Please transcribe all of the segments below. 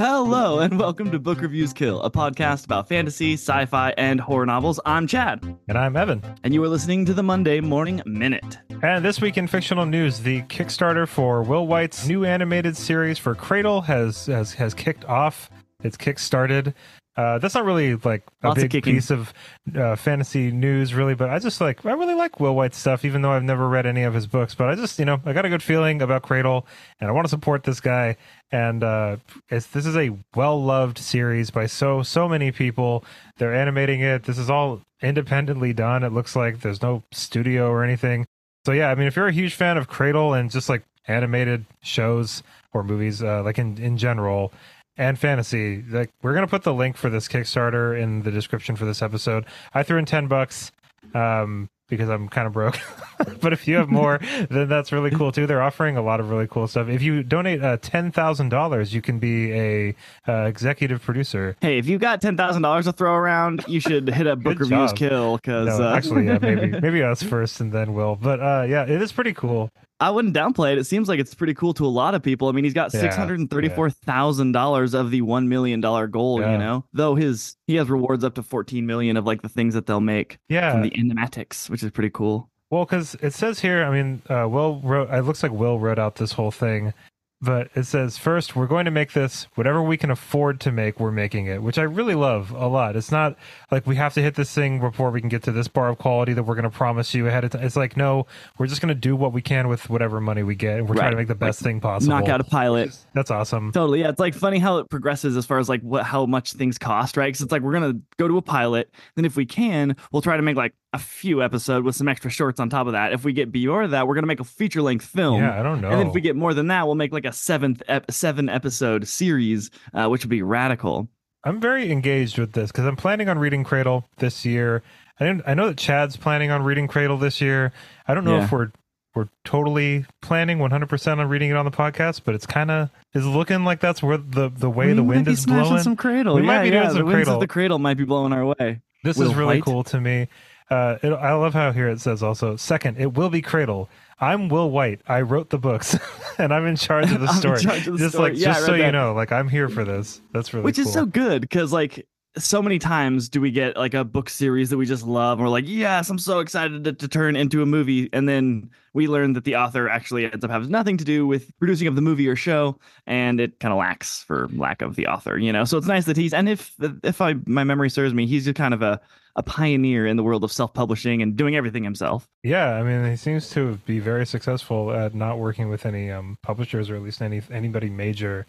Hello, and welcome to Book Reviews Kill, a podcast about fantasy, sci fi, and horror novels. I'm Chad, And I'm Evan. and you are listening to the Monday Morning Minute. And this week in fictional news, the Kickstarter for Will Wight's new animated series for Cradle has has, has kicked off. It's kickstarted. Uh, that's not really like a Lots big kicking. piece of uh, fantasy news, really. But I just like I really like Will Wight's stuff, even though I've never read any of his books. But I just you know I got a good feeling about Cradle, and I want to support this guy. And uh, it's, this is a well loved series by so so many people. They're animating it. This is all independently done. It looks like there's no studio or anything. So yeah, I mean, if you're a huge fan of Cradle and just like animated shows or movies, uh, like in in general, and fantasy, like we're gonna put the link for this Kickstarter in the description for this episode. I threw in ten bucks um, because I'm kind of broke, but if you have more, then that's really cool too. They're offering a lot of really cool stuff. If you donate uh, ten thousand dollars, you can be a uh, executive producer. Hey, if you've got $10,000 to throw around, you should hit up Book Reviews job. Kill because No, uh, actually, yeah, maybe maybe us first and then Will. But uh, yeah, it is pretty cool. I wouldn't downplay it. It seems like it's pretty cool to a lot of people. I mean, he's got Yeah, six hundred thirty-four thousand dollars of the one million dollar goal. Yeah. You know, though his he has rewards up to fourteen million of like the things that they'll make Yeah, from the animatics, which is pretty cool. Well, because it says here, I mean, uh, Will wrote. It looks like Will wrote out this whole thing, but it says first we're going to make this whatever we can afford to make. We're making it, which I really love a lot. It's not like we have to hit this thing before we can get to this bar of quality that we're going to promise you ahead of time. It's like no, we're just going to do what we can with whatever money we get, and we're trying to make the best Like, thing possible. Knock out a pilot. That's awesome. Totally, yeah. It's like funny how it progresses as far as like what how much things cost, right? Because it's like we're gonna go to a pilot, then if we can, we'll try to make like a few episode with some extra shorts on top of that. If we get beyond that, we're gonna make a feature length film. Yeah, I don't know. And if we get more than that, we'll make like a seventh ep- seven episode series, uh, which would be radical. I'm very engaged with this because I'm planning on reading Cradle this year. I didn't, I know that Chad's planning on reading Cradle this year. I don't know Yeah. if we're we're totally planning 100% on reading it on the podcast, but it's kind of is looking like that's where the the way We the wind is blowing. Some cradle. We yeah, might be doing some the Cradle. of the cradle might be blowing our way. This Will is really White. cool to me. Uh, it, I love how here it says also second, it will be Cradle. I'm Will Wight. I wrote the books, and I'm in charge of the story. of the just story. like Yeah, just so read you know, like I'm here for this. That's really which cool. is so good because like so many times do we get like a book series that we just love and we're like yes i'm so excited to, to turn into a movie and then we learn that the author actually ends up having nothing to do with producing of the movie or show and it kind of lacks for lack of the author you know so it's nice that he's and if if i my memory serves me he's just kind of a a pioneer in the world of self-publishing and doing everything himself Yeah, I mean, he seems to be very successful at not working with any um, publishers or at least any anybody major.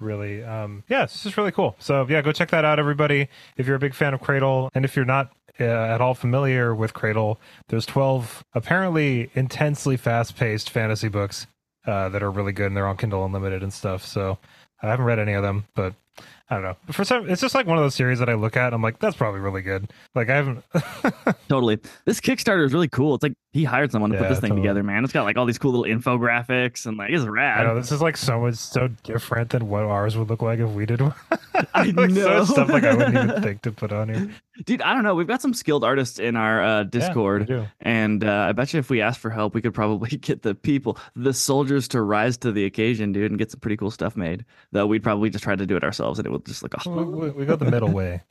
Really, um, yeah, it's just really cool. So yeah, go check that out, everybody. If you're a big fan of Cradle, and if you're not uh, at all familiar with Cradle, there's 12 apparently intensely fast-paced fantasy books uh, that are really good, and they're on Kindle Unlimited and stuff. So I haven't read any of them, but I don't know. For some, it's just like one of those series that I look at. And I'm like, that's probably really good. Like I haven't. totally this kickstarter is really cool it's like he hired someone to put this thing totally. together man it's got like all these cool little infographics and like it's rad I know this is like so much so different than what ours would look like if we did one. I like know. much stuff like I wouldn't even think to put on here. Dude, I don't know. We've got some skilled artists in our uh, Discord, Yeah, and uh, I bet you if we asked for help, we could probably get the people, the soldiers, to rise to the occasion, dude, and get some pretty cool stuff made. Though we'd probably just try to do it ourselves, and it would just we, awesome. we, we go the middle way,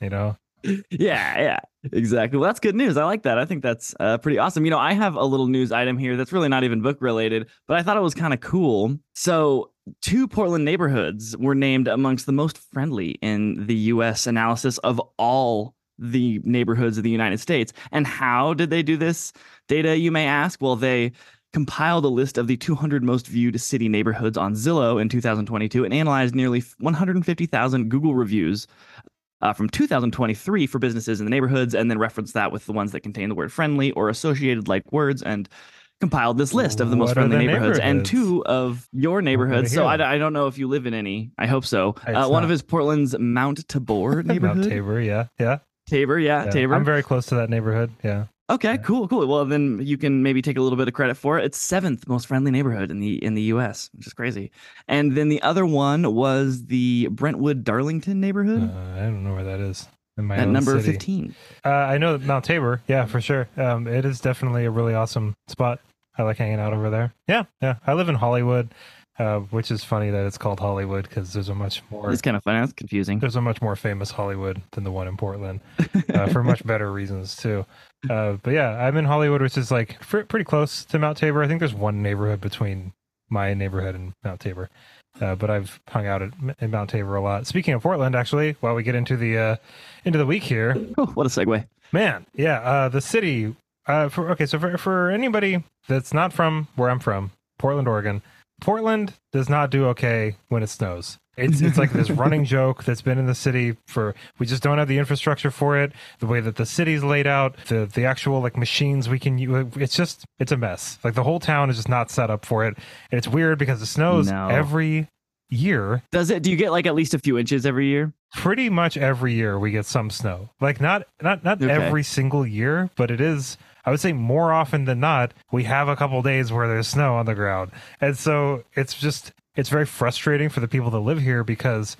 you know. yeah, yeah, exactly. Well, that's good news. I like that. I think that's uh, pretty awesome. You know, I have a little news item here that's really not even book related, but I thought it was kind of cool. So, two Portland neighborhoods were named amongst the most friendly in the U.S. analysis of all the neighborhoods of the United States. And how did they do this data, you may ask? Well, they compiled a list of the 200 most viewed city neighborhoods on Zillow in 2022 and analyzed nearly 150,000 Google reviews uh, from 2023 for businesses in the neighborhoods, and then referenced that with the ones that contain the word friendly or associated like words, and compiled this list of the most What friendly the neighborhoods, and two of your neighborhoods. So I. I don't know if you live in any. I hope so. Uh, one not- of is Portland's Mount Tabor neighborhood. Mount Tabor, yeah, yeah, Tabor, yeah, yeah. Tabor. I'm very close to that neighborhood. Yeah, Okay, cool, cool. Well, then you can maybe take a little bit of credit for it. It's seventh most friendly neighborhood in the in the U.S., which is crazy. And then the other one was the Brentwood Darlington uh, neighborhood I don't know where that is. In my at number city. fifteen. Uh, I know Mount Tabor. Yeah, for sure. Um, it is definitely a really awesome spot. I like hanging out over there. Yeah, yeah. I live in Hollywood. Uh, which is funny that it's called Hollywood because there's a much more It's kind of funny. That's confusing. there's a much more famous Hollywood than the one in Portland, uh, for much better reasons too. Uh, but yeah, I'm in Hollywood, which is like fr- pretty close to Mount Tabor. I think there's one neighborhood between my neighborhood and Mount Tabor. Uh, but I've hung out at in Mount Tabor a lot. Speaking of Portland, actually, while we get into the uh, into the week here, Oh, what a segue. man, yeah, uh, the city. Uh, for okay, so for for anybody that's not from where I'm from, Portland, Oregon, Portland does not do okay when it snows. It's it's like this running joke that's been in the city for we just don't have the infrastructure for it. The way that the city's laid out, the the actual like machines we can use, it's just it's a mess. Like the whole town is just not set up for it. And it's weird because it snows No. every year. Does it? Do you get like at least a few inches every year? Pretty much every year we get some snow. Like not not not Okay. every single year, but it is I would say more often than not, we have a couple days where there's snow on the ground. And so it's just it's very frustrating for the people that live here because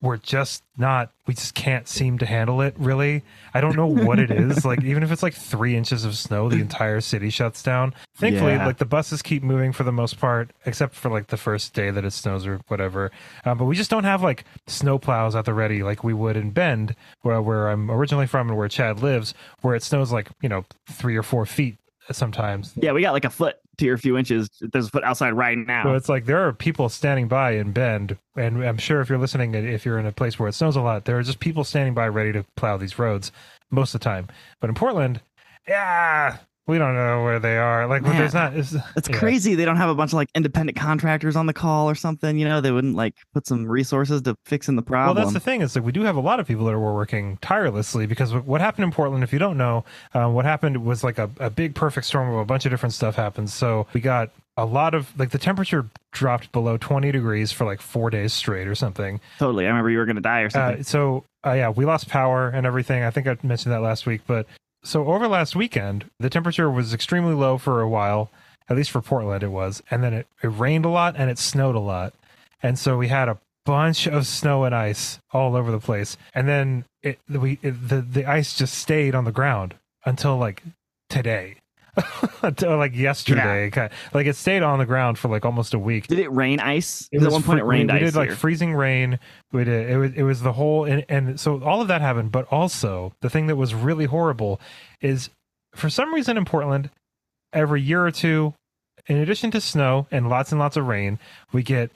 we're just not we just can't seem to handle it really. I don't know what it is. Like even if it's like three inches of snow the entire city shuts down. Thankfully Yeah. like the buses keep moving for the most part except for like the first day that it snows or whatever. Um, but we just don't have like snow plows at the ready like we would in bend where, where i'm originally from and where chad lives where it snows like you know three or four feet sometimes. Yeah, we got like a foot to a few inches. There's a foot outside right now. So it's like there are people standing by in Bend, and I'm sure if you're listening, if you're in a place where it snows a lot, there are just people standing by ready to plow these roads most of the time. But in Portland, yeah, we don't know where they are. Like, Man, there's not. It's, It's yeah. crazy they don't have a bunch of like independent contractors on the call or something. You know, they wouldn't like put some resources to fixing the problem. Well, that's the thing is that we do have a lot of people that are working tirelessly because what happened in Portland, if you don't know, um, what happened was like a, a big perfect storm of a bunch of different stuff happened. So we got a lot of like the temperature dropped below 20 degrees for like four days straight or something. totally. I remember you were going to die or something. Uh, so uh, yeah, we lost power and everything. I think I mentioned that last week. But so over last weekend, the temperature was extremely low for a while. At least for Portland, it was, and then it, it rained a lot and it snowed a lot, and so we had a bunch of snow and ice all over the place. And then it we it, the the ice just stayed on the ground until like today. like yesterday, Kind- like it stayed on the ground for like almost a week. Did it rain ice? It at one point fr- it rained we, we did like here. freezing rain. We did it was it was the whole and, and so all of that happened. But also the thing that was really horrible is for some reason in Portland, every year or two, in addition to snow and lots and lots of rain, we get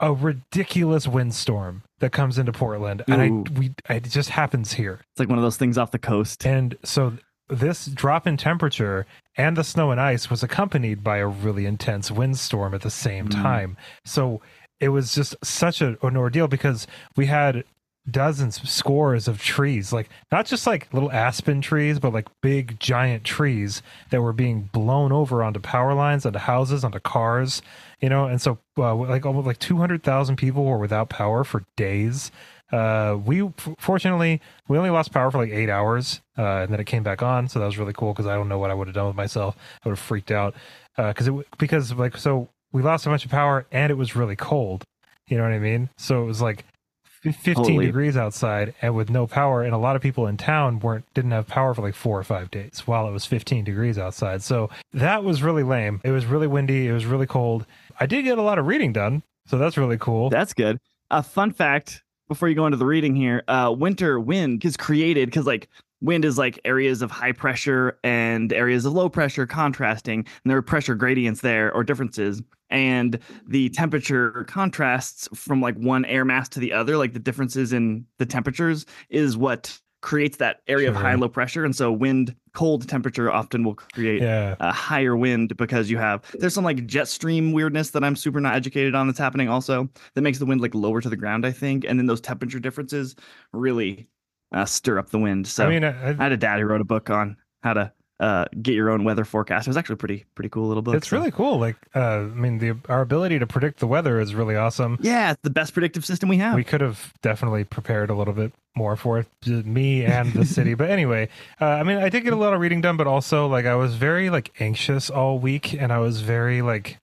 a ridiculous windstorm that comes into Portland, and I we it just happens here. it's like one of those things off the coast. And so this drop in temperature and the snow and ice was accompanied by a really intense windstorm at the same Mm. time. So it was just such a, an ordeal because we had dozens, scores of trees, like not just like little aspen trees, but like big giant trees that were being blown over onto power lines, onto houses, onto cars, you know. And so, uh, like almost like two hundred thousand people were without power for days. Uh, we fortunately we only lost power for like eight hours, uh, and then it came back on. So that was really cool because I don't know what I would have done with myself. I would have freaked out because it because like so we lost a bunch of power and it was really cold. You know what I mean? So it was like 15 Totally. degrees outside and with no power and a lot of people in town weren't didn't have power for like 4 or 5 days while it was 15 degrees outside. So that was really lame. It was really windy, it was really cold. I did get a lot of reading done, so that's really cool. That's good. A fun fact before you go into the reading here uh, winter wind is created because, like, wind is like areas of high pressure and areas of low pressure contrasting, and there are pressure gradients there or differences. And the temperature contrasts from like one air mass to the other, like the differences in the temperatures, is what creates that area of high and low pressure. And so, wind, cold temperature often will create yeah. a higher wind because you have there's some like jet stream weirdness that I'm super not educated on that's happening also that makes the wind like lower to the ground I think and then those temperature differences really uh, stir up the wind so I mean, I, I had a dad who wrote a book on how to uh, get your own weather forecast it was actually pretty pretty cool little book it's so- really cool. Like, uh, I mean, the our ability to predict the weather is really awesome. yeah it's the best predictive system we have We could have definitely prepared a little bit more for it, me and the city. But anyway, uh, I mean, I did get a lot of reading done, but also like I was very like anxious all week, and I was very like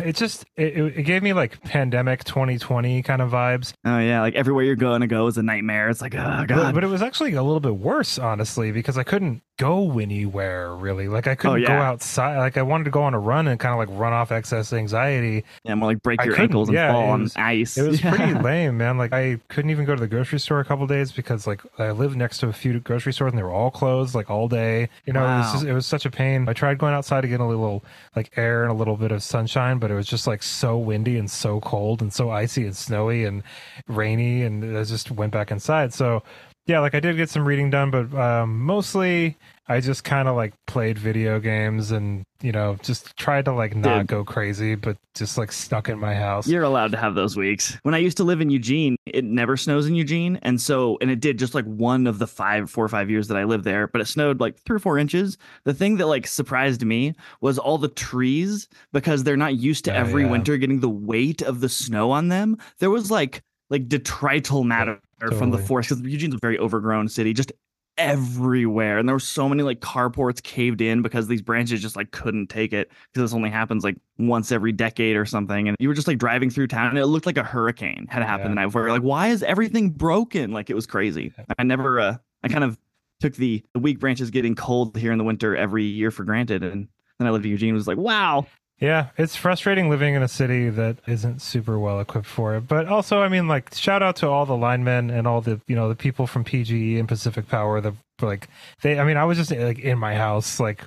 it just it, it gave me like pandemic 2020 kind of vibes. Oh yeah like everywhere you're going to go is a nightmare. It's like oh god. but, but, it was actually a little bit worse honestly because i couldn't go anywhere really. Like i couldn't oh, yeah. go outside like i wanted to go on a run and kind of like run off excess anxiety. Yeah more like break your ankles and yeah, fall on ice. it was yeah. pretty lame man. Like i couldn't even go to the grocery store a couple days because like i lived next to a few grocery stores and they were all closed like all day. You know wow. it was just, it was such a pain. I tried going outside to get a little like air and a little bit of sunshine but it was just like so windy and so cold and so icy and snowy and rainy and i just went back inside. So yeah, like I did get some reading done, but um, mostly I just kind of like played video games and you know just tried to like not Dude. go crazy, but just like stuck in my house. You're allowed to have those weeks. When I used to live in Eugene, it never snows in Eugene, and so and it did just like one of the five, four or five years that I lived there, but it snowed like three or four inches. The thing that like surprised me was all the trees because they're not used to oh, every yeah. winter getting the weight of the snow on them. There was like like detrital matter totally. from the forest because Eugene's a very overgrown city, just everywhere. And there were so many like carports caved in because these branches just like couldn't take it because this only happens like once every decade or something. And you were just like driving through town and it looked like a hurricane had happened yeah. the night before. Like, why is everything broken? Like it was crazy. I never, uh, I kind of took the, the weak branches getting cold here in the winter every year for granted. And then I lived in Eugene was like, wow, yeah, it's frustrating living in a city that isn't super well equipped for it. But also, I mean, like, shout out to all the linemen and all the, you know, the people from PGE and Pacific Power that, like, they, I mean, I was just like in my house, like,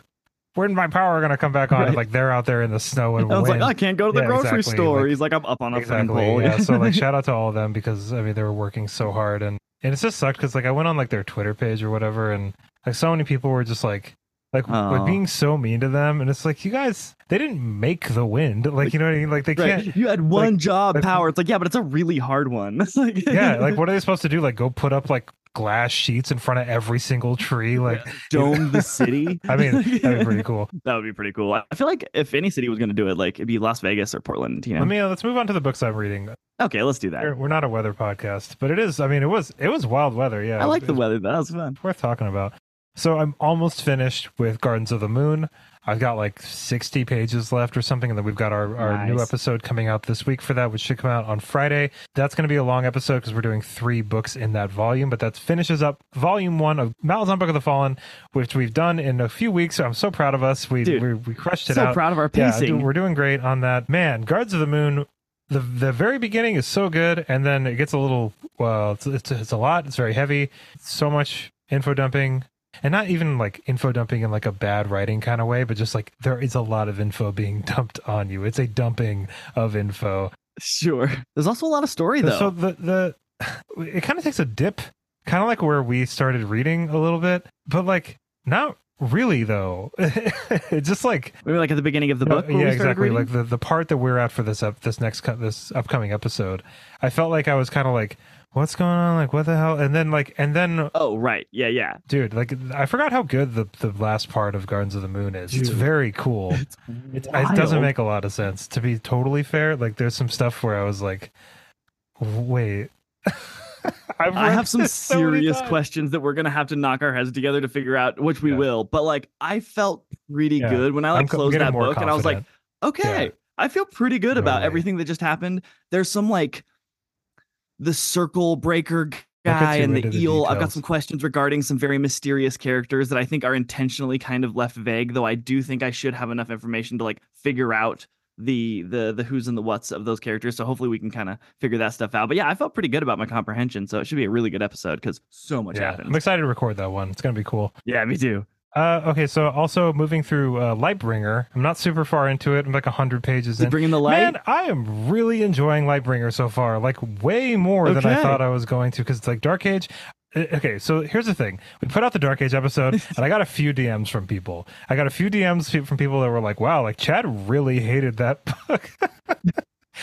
when's my power going to come back on? Right. Like, they're out there in the snow and I was wind. like, I can't go to the yeah, grocery exactly. store. Like, He's like, I'm up on a exactly, pole. yeah. So, like, shout out to all of them because, I mean, they were working so hard. And, and it just sucked because, like, I went on, like, their Twitter page or whatever, and, like, so many people were just like, like, like being so mean to them and it's like you guys they didn't make the wind. Like you know what i mean? Like they right. can't you had one like, job like, power. It's like yeah but it's a really hard one. Like, yeah like what are they supposed to do? Like go put up like glass sheets in front of every single tree? Like yeah. dome the city? I mean that'd be pretty cool. That would be pretty cool. I feel like if any city was going to do it like it'd be las vegas or portland you know? Let me uh, let's move on to the books i'm reading. Okay let's do that. We're, we're, not a weather podcast but it is i mean it was it was wild weather yeah. I like the weather that was fun. Worth talking about so I'm almost finished with Gardens of the Moon. I've got like 60 pages left or something, and then we've got our, our nice. new episode coming out this week for that, which should come out on Friday. That's going to be a long episode because we're doing three books in that volume, but that finishes up volume one of Malazan Book of the Fallen, which we've done in a few weeks. So I'm so proud of us. We Dude, we, we crushed it so out. So proud of our pacing. Yeah, we're doing great on that. Man, Gardens of the Moon the the very beginning is so good, and then it gets a little well. It's it's, it's a lot. It's very heavy. So much info dumping and not even like info dumping in like a bad writing kind of way, but just like there is a lot of info being dumped on you. It's a dumping of info. Sure. There's also a lot of story though. So the the it kind of takes a dip, kind of like where we started reading a little bit, but like not really though. it's just like maybe like at the beginning of the book. yeah, exactly. Reading? Like the the part that we're at for this up this next cut this upcoming episode, I felt like I was kind of like what's going on? Like, what the hell? And then, like, and then, oh, right, yeah, yeah, dude. Like, I forgot how good the the last part of Gardens of the Moon is. Dude, it's very cool. It's it doesn't make a lot of sense to be totally fair. Like, there's some stuff where I was like, wait. i have some serious questions that we're gonna have to knock our heads together to figure out, which we yeah. will. But like, I felt pretty yeah. good when I like I'm closed that book, confident. and I was like, okay, yeah. I feel pretty good about everything that just happened. There's some like the circle breaker guy and the eel. I've got some questions regarding some very mysterious characters that I think are intentionally kind of left vague, though I do think I should have enough information to like figure out the the the who's and the what's of those characters. So hopefully we can kind of figure that stuff out. But yeah, I felt pretty good about my comprehension. So it should be a really good episode because so much yeah, happens. I'm excited to record that one. It's gonna be cool. Yeah, me too. Uh, okay, so also moving through uh, Lightbringer. I'm not super far into it. I'm like hundred pages in. Bringing the light. Man, I am really enjoying Lightbringer so far. Like way more okay. than I thought I was going to. Because it's like Dark Age. Uh, okay, so here's the thing. We put out the Dark Age episode, and I got a few DMs from people. I got a few DMs from people that were like, "Wow, like Chad really hated that book."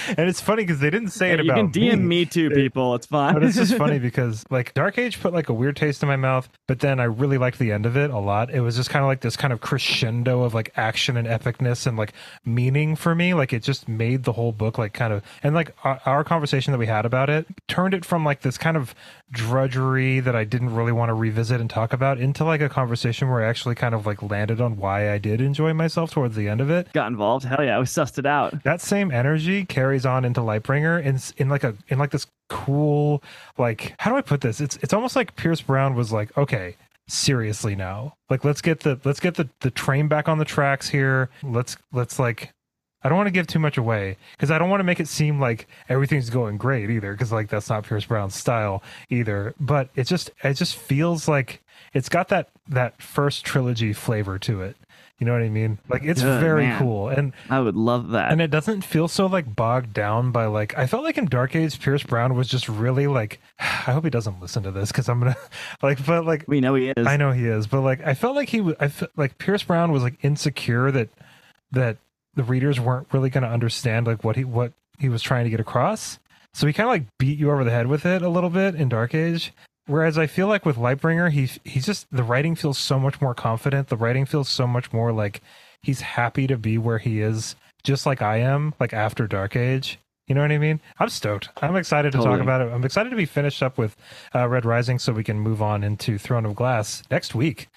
And it's funny because they didn't say it you about you can DM me. me too, people. It's fine. but it's just funny because like Dark Age put like a weird taste in my mouth, but then I really liked the end of it a lot. It was just kind of like this kind of crescendo of like action and epicness and like meaning for me. Like it just made the whole book like kind of and like our, our conversation that we had about it turned it from like this kind of drudgery that I didn't really want to revisit and talk about into like a conversation where I actually kind of like landed on why I did enjoy myself towards the end of it got involved. Hell yeah, we sussed it out. that same energy carries on into Lightbringer in in like a in like this cool like how do I put this? It's it's almost like Pierce Brown was like, okay, seriously now. Like let's get the let's get the the train back on the tracks here. Let's let's like I don't want to give too much away because I don't want to make it seem like everything's going great either because like that's not Pierce Brown's style either. But it just it just feels like it's got that that first trilogy flavor to it. You know what I mean? Like it's Good, very man. cool and I would love that. and it doesn't feel so like bogged down by like I felt like in Dark Age Pierce Brown was just really like I hope he doesn't listen to this because I'm gonna like but like we know he is. I know he is but like I felt like he was I felt like Pierce Brown was like insecure that that the readers weren't really gonna understand like what he what he was trying to get across so he kind of like beat you over the head with it a little bit in Dark Age Whereas I feel like with Lightbringer, he he's just the writing feels so much more confident. The writing feels so much more like he's happy to be where he is, just like I am, like after Dark Age. You know what I mean? I'm stoked. I'm excited to talk about it. I'm excited to be finished up with uh, Red Rising, so we can move on into Throne of Glass next week.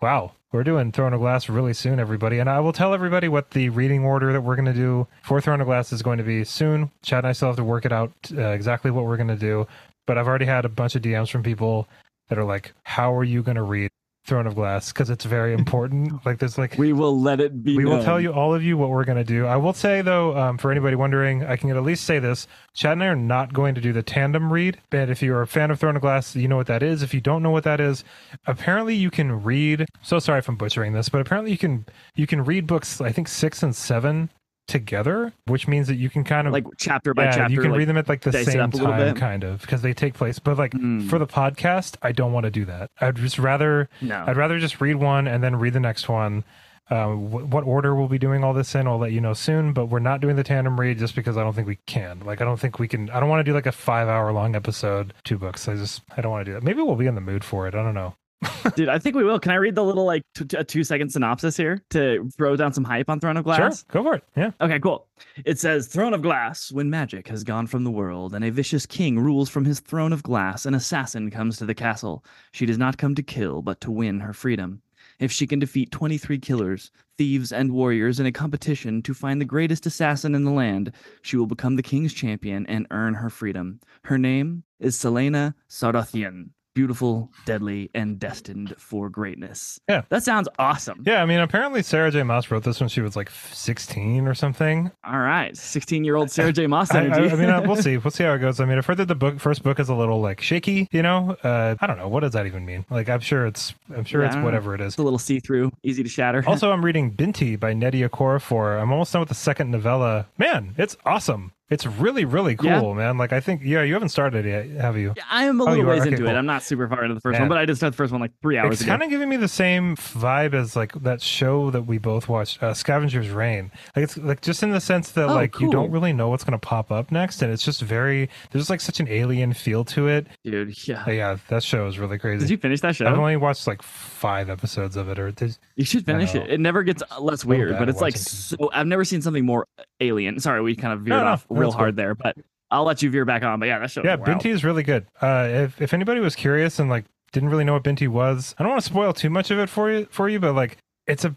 Wow, we're doing Throne of Glass really soon, everybody. And I will tell everybody what the reading order that we're going to do for Throne of Glass is going to be soon. Chad and I still have to work it out uh, exactly what we're going to do. But I've already had a bunch of DMs from people that are like, "How are you going to read Throne of Glass?" Because it's very important. like, there's like we will let it be. we will tell you all of you what we're going to do. I will say though, um, for anybody wondering, I can at least say this: Chad and I are not going to do the tandem read. But if you're a fan of Throne of Glass, you know what that is. If you don't know what that is, apparently you can read. So sorry if I'm butchering this, but apparently you can you can read books. I think six and seven together, which means that you can kind of like chapter by yeah, chapter. you can like, read them at like the same up a little time, kind of, because they take place. But like Mm. for the podcast, I don't want to do that. I'd just rather No, I'd rather just read one and then read the next one. Uh, wh- what order we'll be doing all this in, I'll let you know soon. But we're not doing the tandem read just because I don't think we can. Like, I don't think we can. I don't want to do like a five hour long episode, two books. I just, I don't want to do that. Maybe we'll be in the mood for it. I don't know. dude, I think we will. Can I read the little like t- a two second synopsis here to throw down some hype on Throne of Glass? Sure, go for it. Yeah. Okay, cool. It says Throne of Glass. When magic has gone from the world and a vicious king rules from his throne of glass, an assassin comes to the castle. She does not come to kill, but to win her freedom. If she can defeat 23 killers, thieves, and warriors in a competition to find the greatest assassin in the land, she will become the king's champion and earn her freedom. Her name is Celaena Sardothien. Beautiful, deadly, and destined for greatness. Yeah. That sounds awesome. Yeah. I mean, apparently Sarah J. Maas wrote this when she was like 16 or something. All right. 16 year old Sarah J. Maas I, I, energy. I mean, uh, we'll see. We'll see how it goes. I mean, I've heard that the book, first book, is a little like shaky. You know, uh, I don't know. What does that even mean? Like, I'm sure it's, I'm sure Yeah, it's don't know. whatever it is. It's a little see through, easy to shatter. Also, I'm reading Binti by Nnedi Okorafor. I'm almost done with the second novella. Man, it's awesome. It's really, really cool, Yeah. man. Like, I think, yeah, you haven't started it yet, have you? I am a Oh, little are? ways Okay, into cool. it. I'm not super far into the first Yeah. one, but I did start the first one like three hours ago. It's ago. kind of giving me the same vibe as like that show that we both watched, uh, Scavenger's Reign. Like it's like just in the sense that Oh, like you don't really know what's going to pop up next, and it's just very there's like such an alien feel to it. Dude, yeah. But yeah, that show is really crazy. Did you finish that show? I've only watched like five episodes of it, or did, You should finish it. It never gets less weird, bad but it's like so. I've never seen something more alien. Sorry, we kind of veered off real hard there, but I'll let you veer back on. But yeah, that show. Yeah. Binti is really good. Uh, if if anybody was curious and like didn't really know what Binti was, I don't want to spoil too much of it for you for you, but like it's a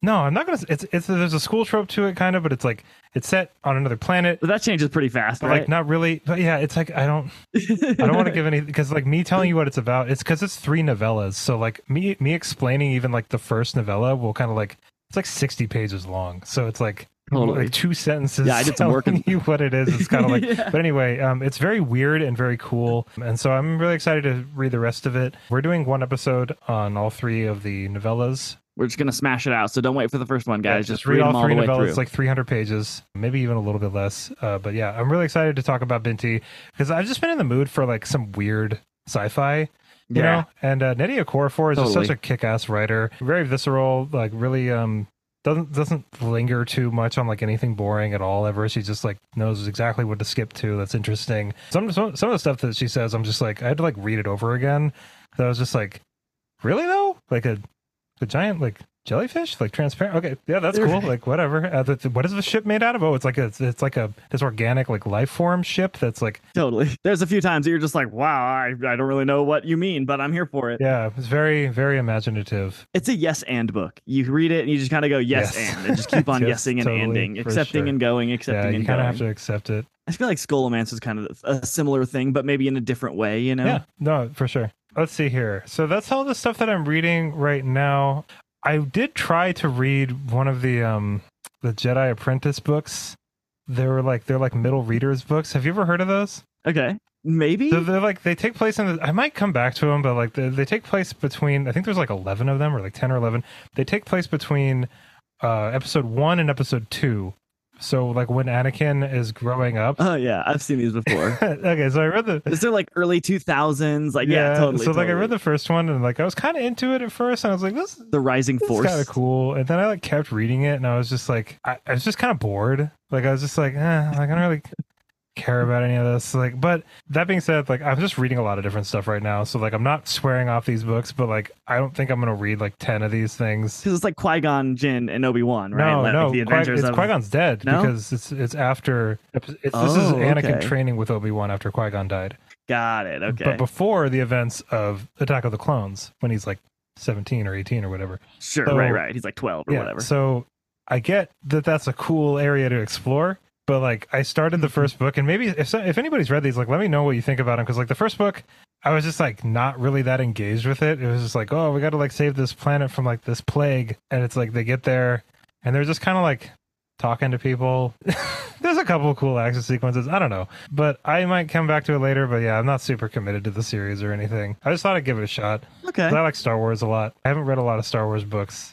no, I'm not gonna. It's it's there's a school trope to it, kind of, but it's like it's set on another planet, But that changes pretty fast, but right? like not really. But yeah, it's like I don't I don't want to give any because like me telling you what it's about. It's because it's three novellas, so like me me explaining even like the first novella will kind of like it's like 60 pages long, so it's like. Totally. Like two sentences. Yeah, I did some work in- you what it is. It's kind of like Yeah. but anyway, um, it's very weird and very cool, and so I'm really excited to read the rest of it. We're doing one episode on all three of the novellas. We're just gonna smash it out. So don't wait for the first one, Yeah, guys. just, read, all all three novellas. It's like 300 pages, maybe even a little bit less. Uh, but yeah, I'm really excited to talk about Binti because I've just been in the mood for like some weird sci-fi. You Yeah. know, and uh, Nnedi Okorafor is just such a kick-ass writer, very visceral, like really um doesn't doesn't linger too much on like anything boring at all ever. She just like knows exactly what to skip to. That's interesting. Some some some of the stuff that she says, I'm just like I had to like read it over again. So I was just like, really though, like a a giant like jellyfish like transparent okay yeah that's cool like whatever uh, the, the- what is the ship made out of oh it's like a it's like a this organic like life form ship that's like Totally. There's a few times that you're just like, wow, I, I don't really know what you mean, but I'm here for it. yeah it's very very imaginative It's a yes and book. You read it and you just kind of go yes, Yes. and and just keep on Yes, yesing and totally, ending, accepting sure. and going, accepting yeah you and kind of have to accept it I feel like Scolomancer is kind of a similar thing, but maybe in a different way, you know? Yeah, no, for sure. Let's see here. So that's all the stuff that I'm reading right now. I did try to read one of the um the Jedi Apprentice books. They were like they're like middle readers books. Have you ever heard of those? Okay. Maybe. They're, they're like they take place in the. I might come back to them, but like they, they take place between. I think there's like eleven of them, or like ten or eleven. They take place between uh episode one and episode two. So like when Anakin is growing up. Oh yeah, I've seen these before. okay, so I read the Is there like early 2000s? Like yeah, totally. So like I read the first one and like I was kind of into it at first, and I was like, this, the Rising this Force. kind of cool. And then I like kept reading it, and I was just like, I, I was just kind of bored. Like I was just like, eh, like I don't really care about any of this. Like, but that being said, like I'm just reading a lot of different stuff right now. So like I'm not swearing off these books, but like I don't think I'm gonna read like ten of these things. Because it's like Qui Gon, Jinn, and Obi Wan, right? No, Like, no, the Qui- adventures it's of Qui Gon's dead No? because it's it's after. It's, this is Oh, Anakin okay. training with Obi Wan after Qui Gon died. Got it. Okay. but before the events of Attack of the Clones, when he's like 17 or 18 or whatever. sure. so- right. Right. He's like 12 or yeah. whatever. So I get that that's a cool area to explore, but like I started Mm-hmm. the first book, and maybe if so- if anybody's read these, like let me know what you think about them because like the first book. I was just like not really that engaged with it. It was just like, oh, we got to like save this planet from like this plague, and it's like they get there, and they're just kind of like talking to people. There's a couple of cool action sequences. I don't know, but I might come back to it later. But yeah, I'm not super committed to the series or anything. I just thought I'd give it a shot. Okay. I like Star Wars a lot. I haven't read a lot of Star Wars books,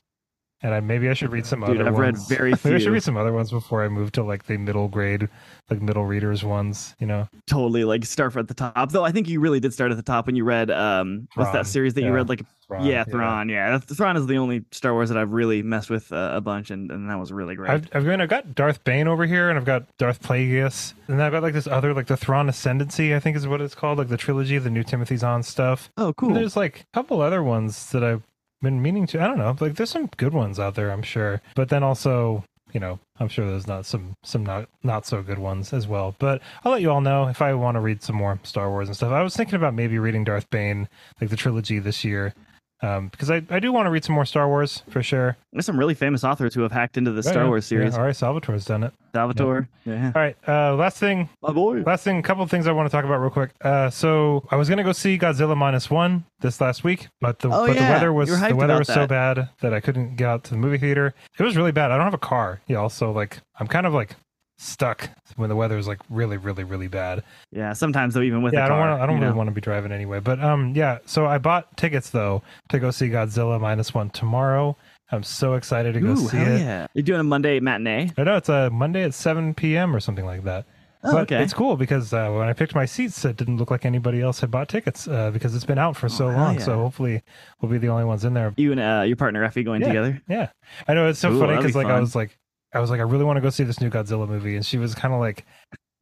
and I maybe I should read some Dude, other I've read ones. very Maybe I should read some other ones before I move to like the middle grade, like middle readers ones. You know, Totally like start at the top. Though I think you really did start at the top when you read um what's that series that you read like Thrawn, yeah Thrawn yeah That's- Thrawn is the only Star Wars that I've really messed with uh, a bunch and, and that was really great. I've I've, been, I've got Darth Bane over here, and I've got Darth Plagueis, and then I've got like this other like the Thrawn Ascendancy, I think is what it's called, like the trilogy, the new Timothy Zahn stuff. oh And cool. There's like a couple other ones that I've been meaning to. I don't know. Like there's some good ones out there, I'm sure. But then also, you know, I'm sure there's not some some not not so good ones as well. But I'll let you all know if I want to read some more Star Wars and stuff. I was thinking about maybe reading Darth Bane, like the trilogy this year. Um, because I, I do want to read some more Star Wars for sure. There's some really famous authors who have hacked into the Yeah, Star yeah. Wars series. Yeah, all right, Salvatore's done it. Salvatore. Yeah. All right. Uh, last thing, My boy. Last thing, a couple of things I want to talk about real quick. Uh, so I was gonna go see Godzilla minus one this last week, but the Oh, but the weather was the weather was so bad that I couldn't get out to the movie theater. It was really bad. I don't have a car, y'all, so like I'm kind of like stuck when the weather is like really, really, really bad. Yeah. Sometimes though, even with yeah, a I don't car, want to. I don't really know. want to be driving anyway. But um, yeah. So I bought tickets though to go see Godzilla minus one tomorrow. I'm so excited to go Ooh, see it. yeah! You're doing a Monday matinee. I know it's a Monday at 7 p.m. or something like that. Oh, but okay. it's cool because uh, when I picked my seats, it didn't look like anybody else had bought tickets uh, because it's been out for so Oh, hell long. yeah. So hopefully we'll be the only ones in there. You and uh, your partner Effie going Yeah. together. Yeah, I know it's so Ooh, funny that'll be because like I was like, I was like, I really want to go see this new Godzilla movie, and she was kind of like,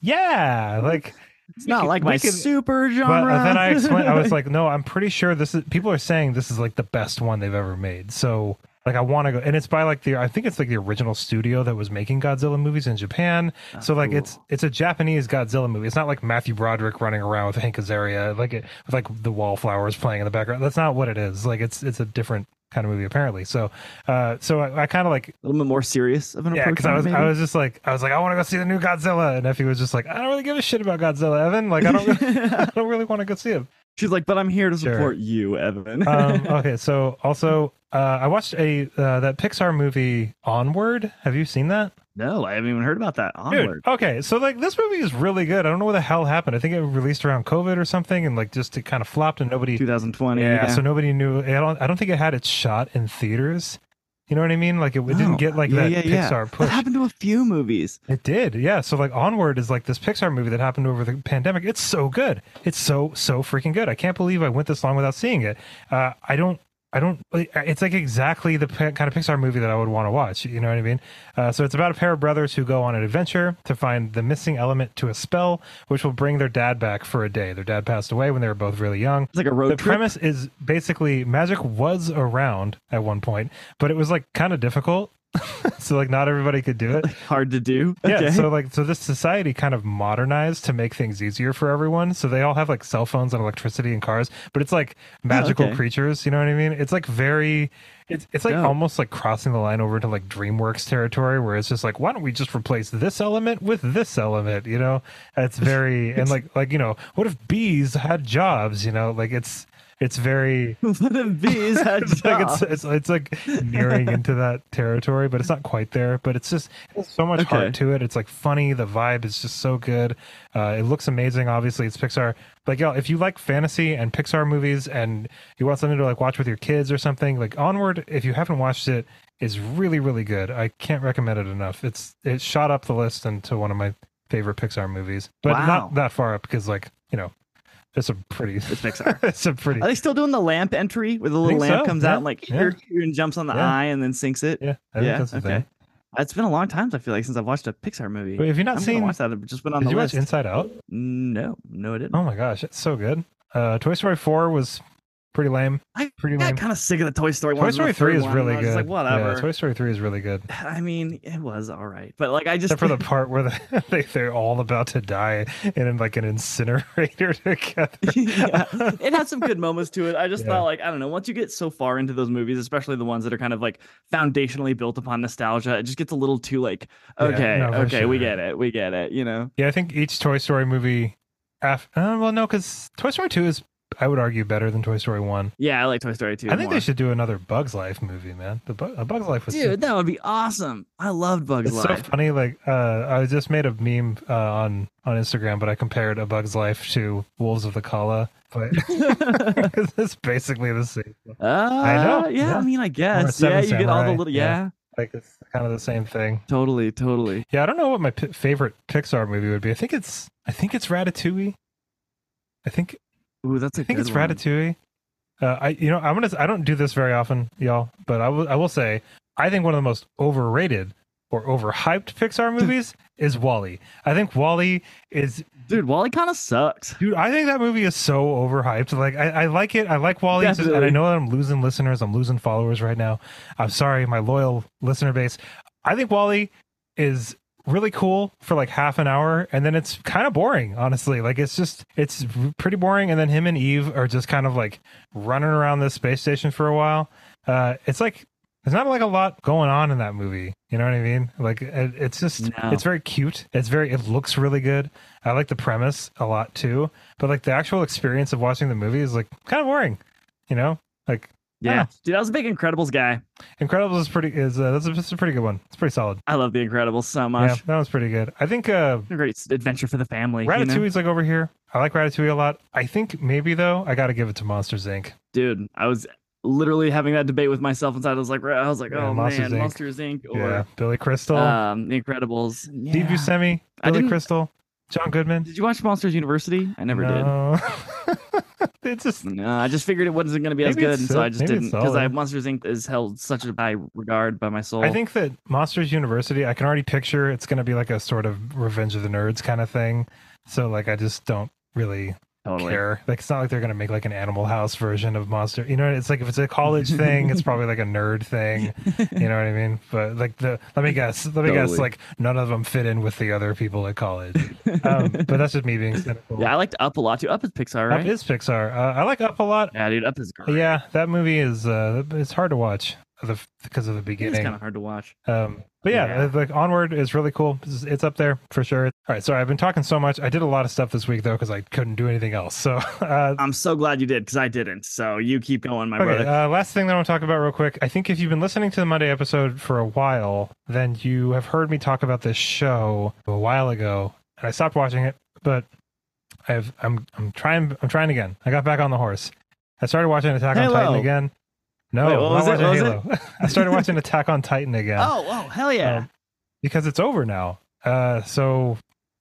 Yeah, like It's not could- like my could- super But genre. uh, then I explained, I was like, no, I'm pretty sure this is. People are saying this is like the best one they've ever made. So like, I want to go, and it's by like the, I think it's like the original studio that was making Godzilla movies in Japan. so like, cool. it's it's a Japanese Godzilla movie. It's not like Matthew Broderick running around with Hank Azaria, like it, with like the wallflowers playing in the background. That's not what it is. Like it's it's a different kind of movie apparently. So uh, so I, I kind of like a little bit more serious of an yeah, because I was maybe? I was just like I was like I want to go see the new Godzilla, and Effie was just like I don't really give a shit about Godzilla, Evan. Like I don't really, I don't really want to go see him. She's like, but I'm here to Sure. support you, Evan. Um, okay, so also uh, I watched a uh, that Pixar movie Onward. Have you seen that? No, I haven't even heard about that. Dude, Onward. okay, so like this movie is really good. I don't know what the hell happened. I think it released around COVID or something, and like just it kind of flopped, and nobody 2020. yeah, so nobody knew. I don't I don't think it had its shot in theaters. You know what I mean? Like it, it didn't get like Yeah, that yeah, yeah. Pixar push. That happened to a few movies. It did, yeah. So like Onward is like this Pixar movie that happened over the pandemic. It's so good. It's so so freaking good. I can't believe I went this long without seeing it. Uh, I don't I don't. It's like exactly the kind of Pixar movie that I would want to watch. You know what I mean? Uh, so it's about a pair of brothers who go on an adventure to find the missing element to a spell, which will bring their dad back for a day. Their dad passed away when they were both really young. It's like a road the trip. premise is basically magic was around at one point, but it was like kind of difficult. so like not everybody could do it. Hard to do. Yeah, Okay. so like so this society kind of modernized to make things easier for everyone. So they all have like cell phones and electricity and cars, but it's like oh, magical Oh, okay. creatures, you know what I mean? It's like very it's it's like Dope. almost like crossing the line over to like DreamWorks territory where it's just like why don't we just replace this element with this element, you know? It's very and like like you know, what if bees had jobs, you know? Like it's it's very what if bees had it's like it's, it's it's like nearing into that territory, but it's not quite there. But it's just there's so much Okay. heart to it. It's like funny. The vibe is just so good. Uh, it looks amazing. Obviously, it's Pixar. Like y'all, if you like fantasy and Pixar movies, and you want something to like watch with your kids or something, like Onward, if you haven't watched it, is really really good. I can't recommend it enough. It's it shot up the list into one of my favorite Pixar movies, but Wow. not that far up because like you know, it's a pretty. It's Pixar. it's a pretty. Are they still doing the lamp entry where the little lamp so, comes yeah, out and like yeah. here, here and jumps on the Yeah. eye and then sinks it? yeah, I think yeah. okay. thing. It's been a long time. I feel like since I've watched a Pixar movie. But have you I'm not gonna seen? watch that. It just been on Did the you list. watch Inside Out? no, no, I didn't. Oh my gosh, it's so good. Uh, Toy Story four was pretty lame. I Pretty got lame. kind of sick of the Toy Story Toy Story three is one, really I was good. Like whatever. Yeah, Toy Story three is really good. I mean, it was all right, but like I just Except for the part where the, they they're all about to die in like an incinerator together. yeah, it had some good moments to it. I just Yeah. thought, like, I don't know, once you get so far into those movies, especially the ones that are kind of like foundationally built upon nostalgia, it just gets a little too like, Yeah, okay, no, for okay, we get it, we get it, you know? yeah, I think each Toy Story movie. Uh, well, no, because Toy Story two is I would argue better than Toy Story one. Yeah, I like Toy Story 2. I think more. they should do another Bugs Life movie, man. The Bu- a Bugs Life was Dude, that would be awesome. I loved Bugs It's so funny. Like, uh, I just made a meme uh, on on Instagram, but I compared A Bug's Life to Wolves of the Calla. But it's basically the same. Uh, know, Yeah, yeah. I mean, I guess. Yeah, you get all the little. yeah. Yeah, Like, it's kind of the same thing. totally, totally. Yeah, I don't know what my p- favorite Pixar movie would be. I think it's I think it's Ratatouille. I think Ooh, that's a I think good it's one. Ratatouille. Uh, I you know I'm gonna I don't do this very often, y'all, but I will I will say I think one of the most overrated or overhyped Pixar movies is WALL-E. I think WALL-E is Dude, WALL-E kind of sucks. Dude, I think that movie is so overhyped. Like, I, I like it. I like WALL-E, and I know that I'm losing listeners. I'm losing followers right now. I'm sorry, my loyal listener base. I think Wally is really cool for like half an hour, and then it's kind of boring. Honestly, like it's just it's pretty boring. And then him and Eve are just kind of like running around this space station for a while. Uh, it's like there's not like a lot going on in that movie. You know what I mean? Like it, it's just No. it's very cute. It's very it looks really good. I like the premise a lot too, but like the actual experience of watching the movie is like kind of boring. You know, like Yeah, Yeah. dude, I was a big Incredibles guy. Incredibles is pretty is uh, that's, a, that's a pretty good one. It's pretty solid. I love the Incredibles so Yeah, much. that was pretty good. I think uh, A great adventure for the family. you know? Like over here. I like Ratatouille a lot. I think maybe though I got to give it to Monsters Inc. dude, I was literally having that debate with myself inside. I was like, I was like, Yeah, oh Monsters, man, Inc. Monsters Inc. yeah, or Billy Crystal, um, The Incredibles. Yeah. Steve Buscemi, Billy Crystal, John Goodman. Did you watch Monsters University? I never no. it's just did. No, I just figured it wasn't going to be as good, and so I just didn't because I. Monsters Inc. is held such a high regard by my soul. I think that Monsters University, I can already picture it's going to be like a sort of Revenge of the Nerds kind of thing. So like, I just don't really totally. care. Like, it's not like they're going to make like an Animal House version of Monster. You know, it's like if it's a college thing, it's probably like a nerd thing. You know what I mean? But like the let me guess, let me guess, like none of them fit in with the other people at college. Um, but that's just me being cynical. yeah, I liked Up a lot too. Up is Pixar, Up is Pixar. Uh, I like Up a lot. yeah, dude, Up is great. Yeah, that movie is uh, it's hard to watch the, because of the beginning. It's beginning. kind of hard to watch. Um, but yeah, Yeah. like Onward is really cool. It's, it's up there for sure. All right, sorry, I've been talking so much. I did a lot of stuff this week though because I couldn't do anything else. So, uh, I'm so glad you did because I didn't. So you keep going, my okay. brother. Uh, last thing that I want to talk about real quick. I think if you've been listening to the Monday episode for a while, then you have heard me talk about this show a while ago, and I stopped watching it, but I've I'm I'm trying I'm trying again. I got back on the horse. I started watching Attack on Titan again. No, Wait, what I'm was it? watching What was Halo. I started watching Attack on Titan again. oh, oh, hell yeah! Um, because it's over now. Uh, so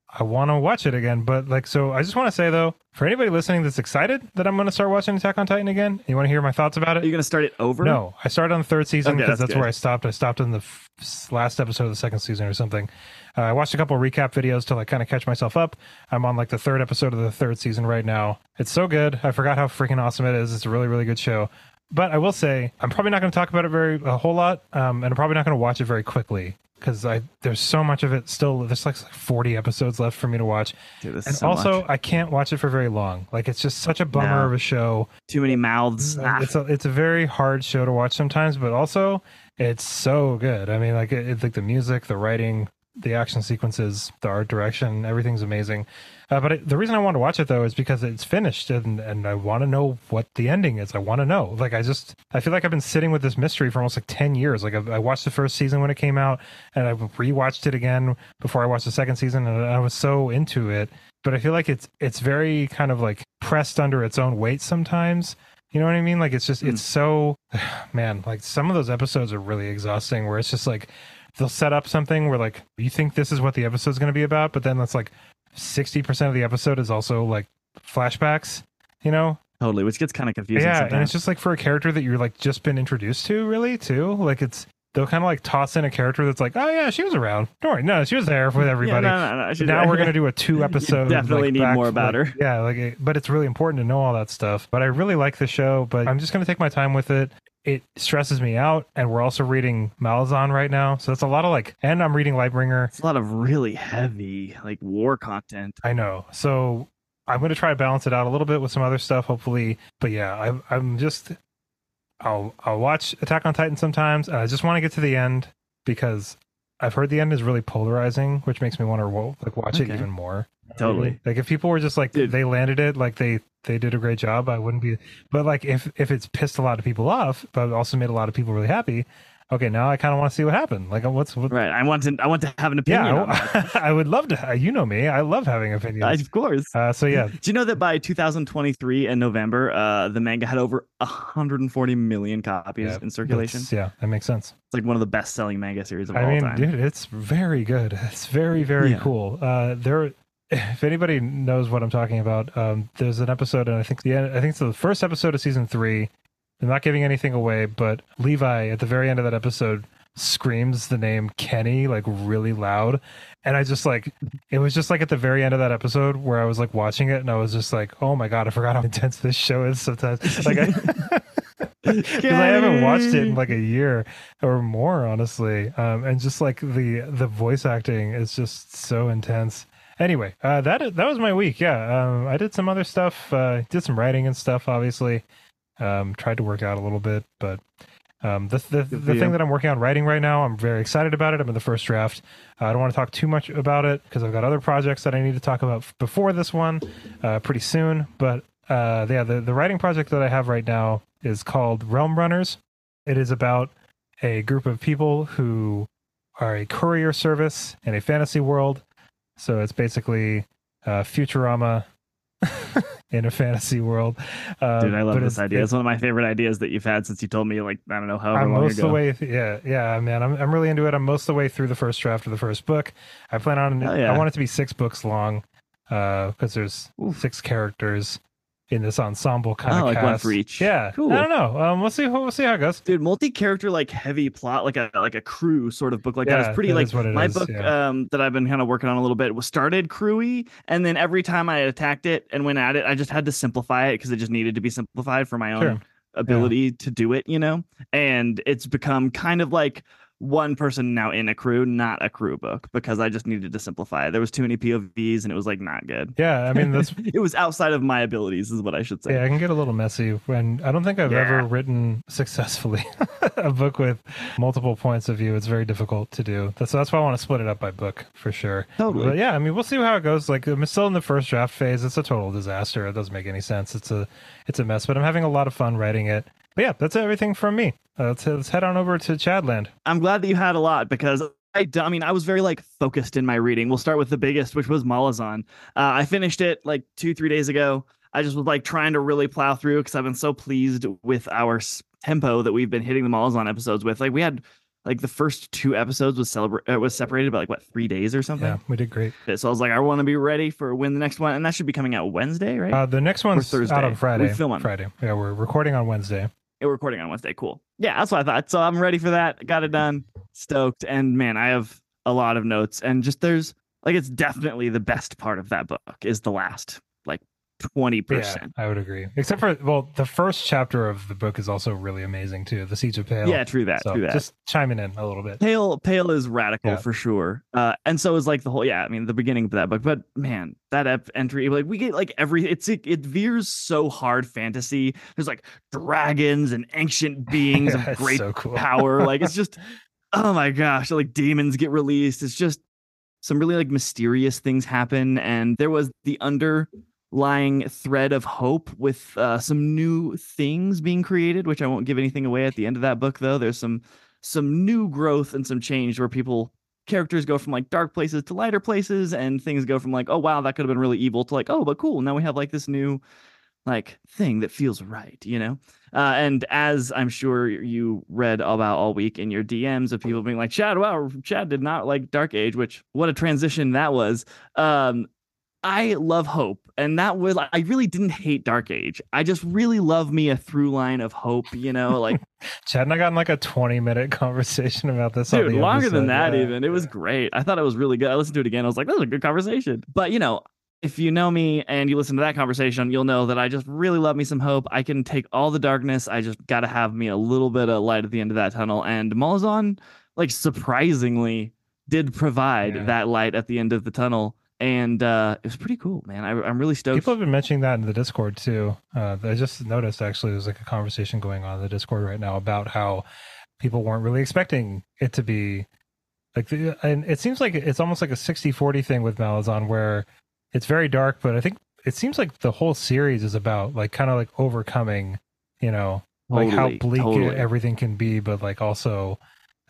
I want to watch it again. But like, so I just want to say though, for anybody listening that's excited that I'm going to start watching Attack on Titan again, you want to hear my thoughts about it? Are it? you gonna start it over? No, I started on the third season Okay, because that's that's, where I stopped. I stopped in the f- last episode of the second season or something. Uh, I watched a couple recap videos to like kind of catch myself up. I'm on like the third episode of the third season right now. It's so good. I forgot how freaking awesome it is. It's a really really good show. But I will say I'm probably not going to talk about it very a whole lot, um, and I'm probably not going to watch it very quickly because I there's so much of it still. There's like 40 episodes left for me to watch, Dude, and so also much. I can't watch it for very long. Like it's just such a bummer No. of a show. too many mouths. Ah. It's a it's a very hard show to watch sometimes, but also it's so good. I mean, like it, it's like the music, the writing, the action sequences, the art direction, everything's amazing. Uh, but it, the reason I want to watch it though is because it's finished, and and I want to know what the ending is. I want to know. Like I just I feel like I've been sitting with this mystery for almost like ten years. Like I, I watched the first season when it came out, and I rewatched it again before I watched the second season, and I was so into it. But I feel like it's it's very kind of like pressed under its own weight sometimes. You know what I mean? Like it's just Mm. it's so man, like some of those episodes are really exhausting where it's just like they'll set up something where like you think this is what the episode's going to be about, but then that's like 60% of the episode is also like flashbacks, you know? totally, which gets kind of confusing. yeah, and it's just like for a character that you're like just been introduced to really too. Like it's they'll kind of like toss in a character that's like, "Oh yeah, she was around." Don't worry. No, she was there with everybody. Yeah, no, no, no, now we're gonna do a two episode. definitely like, need back- more about like, her. Yeah, like, but it's really important to know all that stuff. But I really like the show. But I'm just gonna take my time with it. It stresses me out, and we're also reading Malazan right now, so that's a lot of like. And I'm reading Lightbringer. It's a lot of really heavy like war content. I know. So I'm going to try to balance it out a little bit with some other stuff, hopefully. But yeah, I'm, I'm just, I'll, I'll watch Attack on Titan sometimes, and I just want to get to the end because I've heard the end is really polarizing, which makes me want to like watch it even more. Totally. Like if people were just like Dude. they landed it, like they they did a great job, I wouldn't be. But like if if it's pissed a lot of people off, but also made a lot of people really happy. Okay, now I kind of want to see what happened. Like what's what? Right. I want to. I want to have an opinion. Yeah. I, I would love to. You know me. I love having opinions. of course. Uh, so yeah, Do you know that by 2023 in November, uh, the manga had over 140 million copies Yeah, in circulation? Yeah, that makes sense. It's like one of the best-selling manga series of I all mean, time. dude, it's very good. It's very, very Yeah. cool. Uh, there, if anybody knows what I'm talking about, um, there's an episode, and I think the end, I think it's the first episode of season three. I'm not giving anything away, but Levi at the very end of that episode screams the name Kenny like really loud, and I just like it was just like at the very end of that episode where I was like watching it, and I was just like, oh my god, I forgot how intense this show is sometimes. Like I. because I haven't watched it in like a year or more, honestly. Um, and just like the the voice acting is just so intense. Anyway, uh, that that was my week. Yeah, um, I did some other stuff. Uh, did some writing and stuff. Obviously, um, tried to work out a little bit, but um, the the, Good the thing that I'm working on writing right now, I'm very excited about it. I'm in the first draft. Uh, I don't want to talk too much about it because I've got other projects that I need to talk about before this one, uh, pretty soon. But uh, yeah, the the writing project that I have right now is called Realm Runners. It is about a group of people who are a courier service in a fantasy world. So it's basically uh, Futurama in a fantasy world. Uh, Dude, I love this it's- idea. it's- It's one of my favorite ideas that you've had since you told me, like, I don't know, how I'm long most ago. the way. Th- yeah, yeah, man. I'm I'm really into it. I'm most of the way through the first draft of the first book. I plan on. Yeah. I want it to be six books long, because there's six characters in this ensemble kind Oh, of like cast. one for each. Yeah, Cool. I don't know. Um, we'll see. We'll see how it goes. Dude, multi-character like heavy plot, like a like a crew sort of book like that Yeah, is pretty that like is my is, book yeah. um that I've been kind of working on a little bit was started crewy, and then every time I attacked it and went at it, I just had to simplify it because it just needed to be simplified for my own Sure. ability to do it, you know. And it's become kind of like one person now in a crew, not a crew book, because I just needed to simplify it. There was too many POVs, and it was like not good. Yeah, I mean that's it was outside of my abilities, is what I should say. Yeah, I can get a little messy when I don't think I've Yeah. ever written successfully a book with multiple points of view. It's very difficult to do. That's that's why I want to split it up by book for sure. Totally. But yeah, I mean, we'll see how it goes. Like I'm still in the first draft phase. It's a total disaster. It doesn't make any sense. It's a it's a mess. But I'm having a lot of fun writing it. But yeah, that's everything from me. Uh, let's let's head on over to Chadland. I'm glad that you had a lot because I mean, I was very like focused in my reading. We'll start with the biggest, which was Malazan. Uh, I finished it like two, three days ago. I just was like trying to really plow through because I've been so pleased with our tempo that we've been hitting the Malazan episodes with. Like we had like the first two episodes was celebrate uh, was separated by like what three days or something. Yeah, we did great. So I was like, I want to be ready for when the next one, and that should be coming out Wednesday, right? Uh, the next one's Thursday. out on Friday. We film on- Friday. Yeah, we're recording on Wednesday. Yeah, we're recording on Wednesday. Cool. Yeah, that's what I thought. So I'm ready for that. Got it done. Stoked. And man, I have a lot of notes, and just there's like it's definitely the best part of that book is the last like twenty Yeah, percent. I would agree. Except for well, the first chapter of the book is also really amazing too. The Siege of Pale. Yeah, true that. so true that. just chiming in a little bit. Pale, pale is radical Yeah. for sure, uh, and so is like the whole. Yeah, I mean the beginning of that book, but man, that ep- entry, like we get like every, it's it, it veers so hard fantasy. There's like dragons and ancient beings of great so cool. power. Like it's just, oh my gosh, like demons get released. It's just some really like mysterious things happen, and there was the underlying thread of hope with uh, some new things being created, which I won't give anything away at the end of that book. Though there's some some new growth and some change where people characters go from like dark places to lighter places and things go from like oh wow that could have been really evil to like oh but cool now we have like this new like thing that feels right you know uh, and as i'm sure you read about all week in your dms of people being like chad wow chad did not like dark age which what a transition that was um i love hope and that was i really didn't hate dark age i just really love me a through line of hope you know like Chad and I got in like a 20 minute conversation about this. Dude, longer than that, Yeah, even. It was great. I thought it was really good. I listened to it again. I was like, that was a good conversation. But, you know, if you know me and you listen to that conversation, you'll know that I just really love me some hope. I can take all the darkness. I just got to have me a little bit of light at the end of that tunnel. And Malazan, like, surprisingly, did provide Yeah. that light at the end of the tunnel. And uh, it was pretty cool, man. I, I'm really stoked. People have been mentioning that in the Discord too. Uh, I just noticed actually there's like a conversation going on in the Discord right now about how people weren't really expecting it to be like, the, and it seems like it's almost like a 60 40 thing with Malazan where it's very dark, but I think it seems like the whole series is about like kind of like overcoming, you know, like how bleak totally. everything can be, but like also,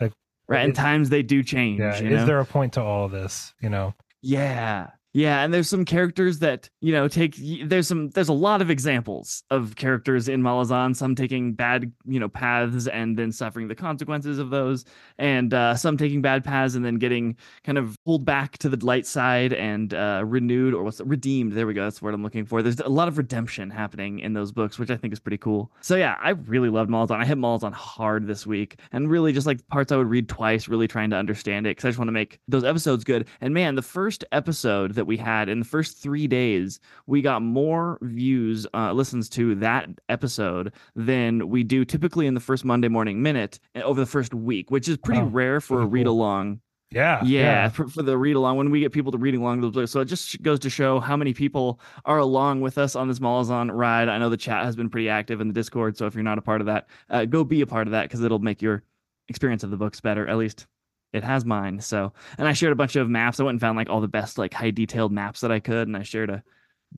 like right. And times they do change. yeah, is know? there a point to all of this, you know? Yeah. Yeah, and there's some characters that, you know, take there's some there's a lot of examples of characters in Malazan, some taking bad, you know, paths and then suffering the consequences of those, and uh, some taking bad paths and then getting kind of pulled back to the light side and uh, renewed or what's it? redeemed. There we go. That's the word I'm looking for. There's a lot of redemption happening in those books, which I think is pretty cool. So yeah, I really loved Malazan. I hit Malazan hard this week, and really just like parts I would read twice, really trying to understand it because I just want to make those episodes good. And man, the first episode that we had in the first three days, we got more views, uh, listens to that episode than we do typically in the first Monday Morning Minute uh, over the first week, which is pretty Oh, rare for a read along. Yeah. Yeah, For, for the read along when we get people to reading along. So it just goes to show how many people are along with us on this Malazan ride. I know the chat has been pretty active in the Discord, so if you're not a part of that, uh, go be a part of that because it'll make your experience of the books better. At least it has mine. So, and I shared a bunch of maps. I went and found like all the best like high detailed maps that I could, and I shared a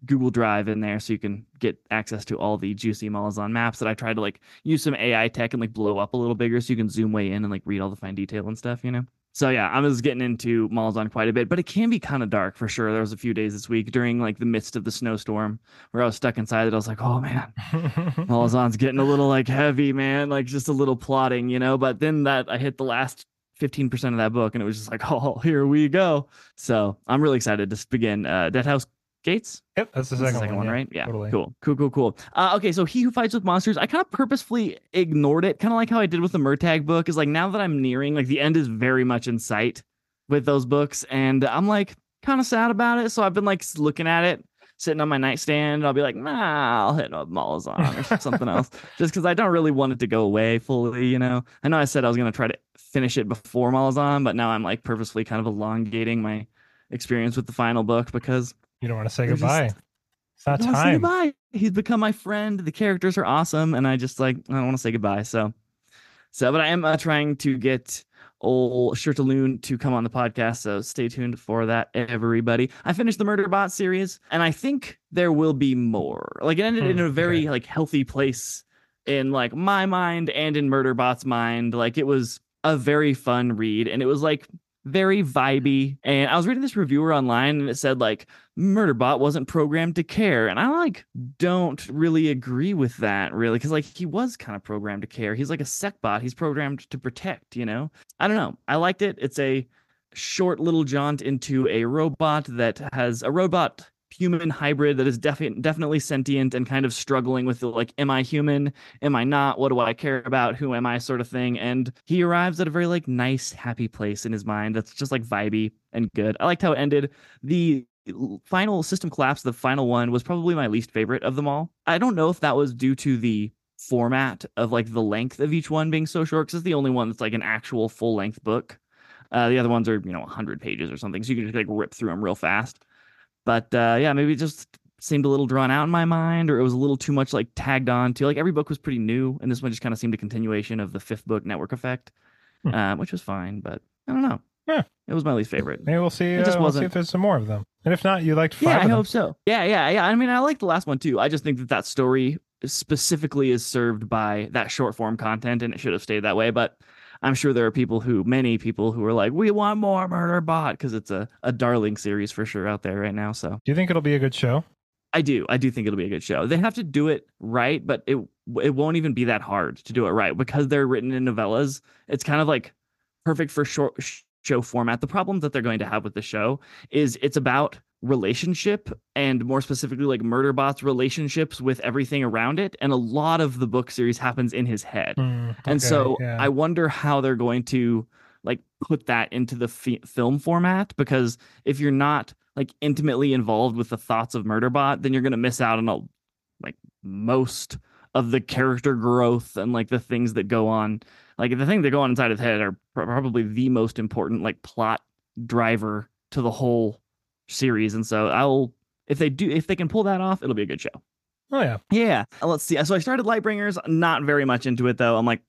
Google Drive in there so you can get access to all the juicy Malazan maps that I tried to like use some AI tech and like blow up a little bigger so you can zoom way in and like read all the fine detail and stuff, you know? So yeah, I was getting into Malazan quite a bit, but it can be kind of dark for sure. There was a few days this week during like the midst of the snowstorm where I was stuck inside it. I was like, oh man, Malazan's getting a little like heavy, man, like just a little plotting, you know. But then that I hit the last 15% of that book and it was just like, oh, here we go. So I'm really excited to begin uh Deadhouse Gates. Yep, that's the That's second, one, yeah, right? Yeah. totally. Cool. Cool, cool, cool. Uh, okay, so He Who Fights with Monsters, I kind of purposefully ignored it, kind of like how I did with the Murtagh book, is like now that I'm nearing, like the end is very much in sight with those books, and I'm like kind of sad about it. So I've been like looking at it, sitting on my nightstand. I'll be like, nah, I'll hit up Malazan or something else, just because I don't really want it to go away fully, you know? I know I said I was going to try to finish it before Malazan, but now I'm like purposefully kind of elongating my experience with the final book because You don't want to say They're just- goodbye. it's not time. goodbye. He's become my friend. The characters are awesome, and I just like I don't want to say goodbye. So, so, but I am uh, trying to get old Shirtaloon to come on the podcast. So stay tuned for that, everybody. I finished the Murderbot series, and I think there will be more. Like it ended in Hmm, a very like healthy place in like my mind and in Murderbot's mind. Like it was a very fun read, and it was like very vibey. Mm-hmm. And I was reading this reviewer online and it said like Murderbot wasn't programmed to care. And I like don't really agree with that really because like he was kind of programmed to care. He's like a sec bot. He's programmed to protect, you know? I don't know. I liked it. It's a short little jaunt into a robot that has a robot human hybrid that is defi- definitely sentient and kind of struggling with the like am i human? Am i not? What do i care about? Who am i? sort of thing. And he arrives at a very like nice happy place in his mind that's just like vibey and good. I liked how it ended. The final system collapse the final one was probably my least favorite of them all. I don't know if that was due to the format of like the length of each one being so short because it's the only one that's like an actual full length book. Uh, the other ones are you know 100 pages or something so you can just like rip through them real fast but uh, yeah, maybe it just seemed a little drawn out in my mind, or it was a little too much like tagged on to. Like every book was pretty new, and this one just kind of seemed a continuation of the fifth book, Network Effect, hmm. uh, which was fine. But I don't know. Yeah, it was my least favorite. Maybe we'll see. It just uh, wasn't... See if there's some more of them, and if not, you liked five. Yeah, I hope so. Yeah, yeah, yeah. I mean, I liked the last one too. I just think that that story specifically is served by that short form content, and it should have stayed that way. But I'm sure there are people who, many people who are like, we want more Murderbot because it's a, a darling series for sure out there right now. So, do you think it'll be a good show? I do. I do think it'll be a good show. They have to do it right, but it it won't even be that hard to do it right because they're written in novellas. It's kind of like perfect for short show format. The problem that they're going to have with the show is it's about relationship and more specifically like murderbot's relationships with everything around it and a lot of the book series happens in his head mm, okay, and so yeah. i wonder how they're going to like put that into the f- film format because if you're not like intimately involved with the thoughts of murderbot then you're going to miss out on a, like most of the character growth and like the things that go on like the things that go on inside his head are probably the most important like plot driver to the whole series, and so I'll if they do if they can pull that off, it'll be a good show. Oh yeah, yeah. Uh, let's see. So I started Lightbringers, not very much into it though. I'm like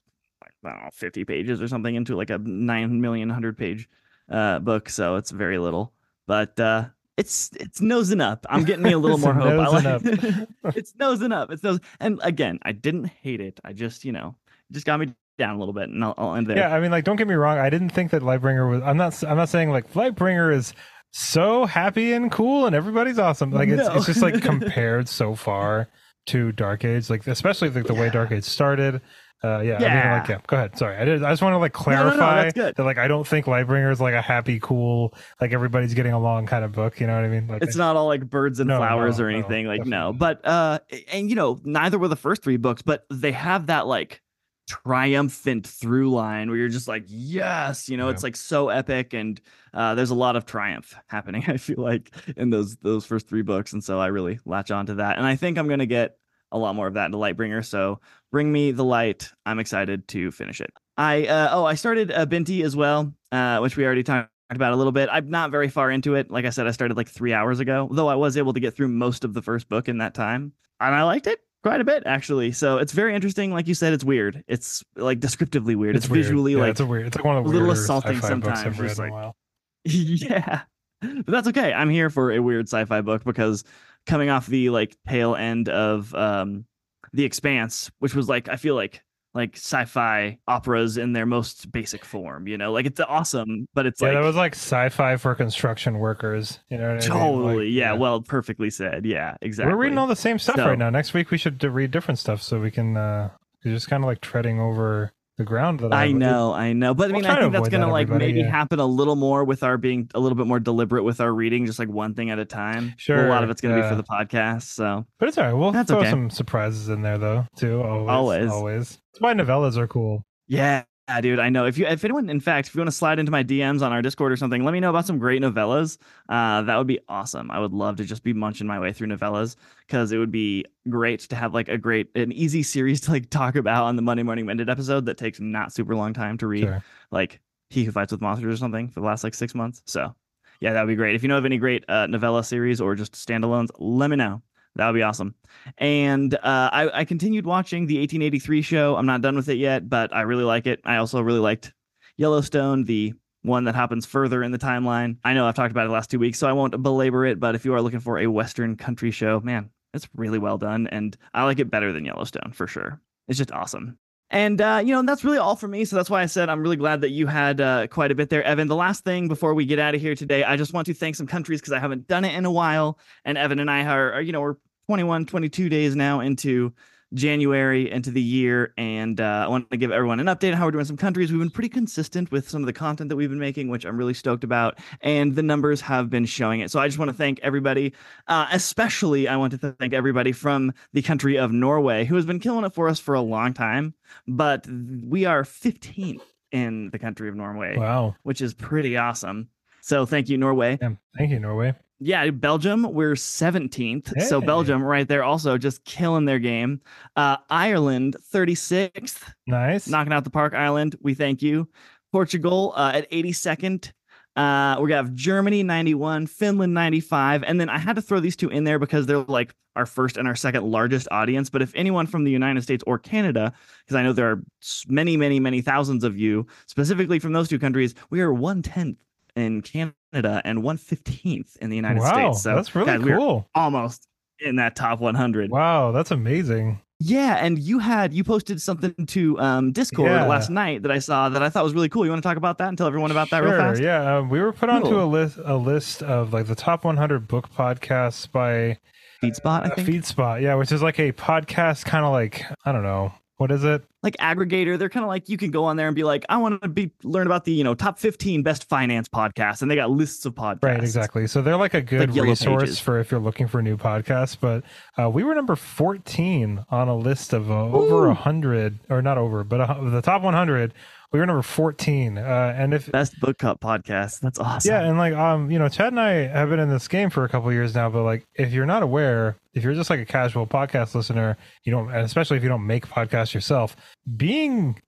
I don't know, 50 pages or something into like a nine million hundred page uh, book, so it's very little. But uh, it's it's nosing up. I'm getting me a little more hope. Nosing like, it's nosing up. It's nose. And again, I didn't hate it. I just you know just got me down a little bit, and I'll, I'll end there. Yeah, I mean, like, don't get me wrong. I didn't think that Lightbringer was. I'm not. I'm not saying like Lightbringer is so happy and cool and everybody's awesome. Like it's, no. it's just like compared so far to Dark Age, like especially like the yeah. way Dark Age started. Uh, yeah, yeah. I mean, like, yeah. Go ahead. Sorry, I did. I just want to like clarify no, no, that like I don't think Lightbringer is like a happy, cool, like everybody's getting along kind of book. You know what I mean? Like it's not all like birds and flowers or anything. like no, but uh, and you know, neither were the first three books, but they have that like triumphant through line where you're just like yes you know yeah. it's like so epic and uh, there's a lot of triumph happening i feel like in those those first three books and so i really latch on to that and i think i'm going to get a lot more of that in into lightbringer so bring me the light i'm excited to finish it. I uh, oh i started uh, binti as well uh, which we already talked about a little bit. I'm not very far into it. Like i said i started like three hours ago though i was able to get through most of the first book in that time and i liked it quite a bit actually. So it's very interesting. Like you said, it's weird. It's like descriptively weird. It's, it's weird. visually yeah, like it's a weird. It's like one of the a little assaulting sometimes. Just like, yeah, but that's okay. I'm here for a weird sci-fi book because coming off the like tail end of um the Expanse, which was like I feel like like sci-fi operas in their most basic form. You know, like it's awesome, but it's yeah, like that was like sci-fi for construction workers. You know, totally. I mean? like, yeah, yeah, well, perfectly said. Yeah, exactly. We're reading all the same stuff so, right now. Next week we should read different stuff so we can uh just kind of like treading over the ground that I, I know, I know, but I mean, I think that's gonna that, like maybe yeah. happen a little more with our being a little bit more deliberate with our reading, just like one thing at a time. Sure, a lot of it's gonna be for the podcast, so. But it's all right. We'll that's throw okay. some surprises in there though, too. Always, always, always. That's why novellas are cool. Yeah, yeah, dude, I know. If you, if anyone, in fact, if you want to slide into my DMs on our Discord or something, let me know about some great novellas. Uh, that would be awesome. I would love to just be munching my way through novellas because it would be great to have like a great, an easy series to like talk about on the Monday Morning Minute episode that takes not super long time to read, sure. like He Who Fights with Monsters or something for the last like six months. So, yeah, that would be great. If you know of any great uh, novella series or just standalones, let me know. That would be awesome. And uh, I, I continued watching the 1883 show. I'm not done with it yet, but I really like it. I also really liked Yellowstone, the one that happens further in the timeline. I know I've talked about it the last two weeks, so I won't belabor it. But if you are looking for a Western country show, man, it's really well done. And I like it better than Yellowstone for sure. It's just awesome. And uh, you know, that's really all for me. So that's why I said I'm really glad that you had uh, quite a bit there, Evan. The last thing before we get out of here today, I just want to thank some countries because I haven't done it in a while. And Evan and I are, are, you know, we're 21, 22 days now into January into the year. And uh, I want to give everyone an update on how we're doing some countries. We've been pretty consistent with some of the content that we've been making, which I'm really stoked about. And the numbers have been showing it. So I just want to thank everybody, uh, especially I want to thank everybody from the country of Norway who has been killing it for us for a long time. But we are 15th in the country of Norway. Wow. Which is pretty awesome. So thank you, Norway. Yeah, thank you, Norway. Yeah, Belgium, we're 17th. Hey. So Belgium right there also just killing their game. Uh, Ireland, 36th. Nice. Knocking out the park, Ireland. We thank you. Portugal uh, at 82nd. Uh, we have Germany 91, Finland 95. And then I had to throw these two in there because they're like our first and our second largest audience. But if anyone from the United States or Canada, because I know there are many, many, many thousands of you specifically from those two countries, we are one tenth in Canada and 115th in the United wow, States. So that's really guys, cool. almost in that top 100. Wow, that's amazing. Yeah, and you had you posted something to um, Discord yeah. last night that I saw that I thought was really cool. You want to talk about that and tell everyone about that real fast? Yeah, uh, we were put onto a list a list of like the top 100 book podcasts by FeedSpot. I think. Uh, FeedSpot, yeah, which is like a podcast kind of like I don't know what is it? Like aggregator. They're kind of like you can go on there and be like, I want to be learn about the you know top fifteen best finance podcasts, and they got lists of podcasts. Right, exactly. So they're like a good like resource pages. for if you're looking for new podcasts. But uh, we were number fourteen on a list of uh, over a hundred, or not over, but uh, the top one hundred we were number 14 uh, and if best book cup podcast. That's awesome. Yeah and like um you know chad and i have been in this game for a couple years now but like if you're not aware if you're just like a casual podcast listener you don't and especially if you don't make podcasts yourself being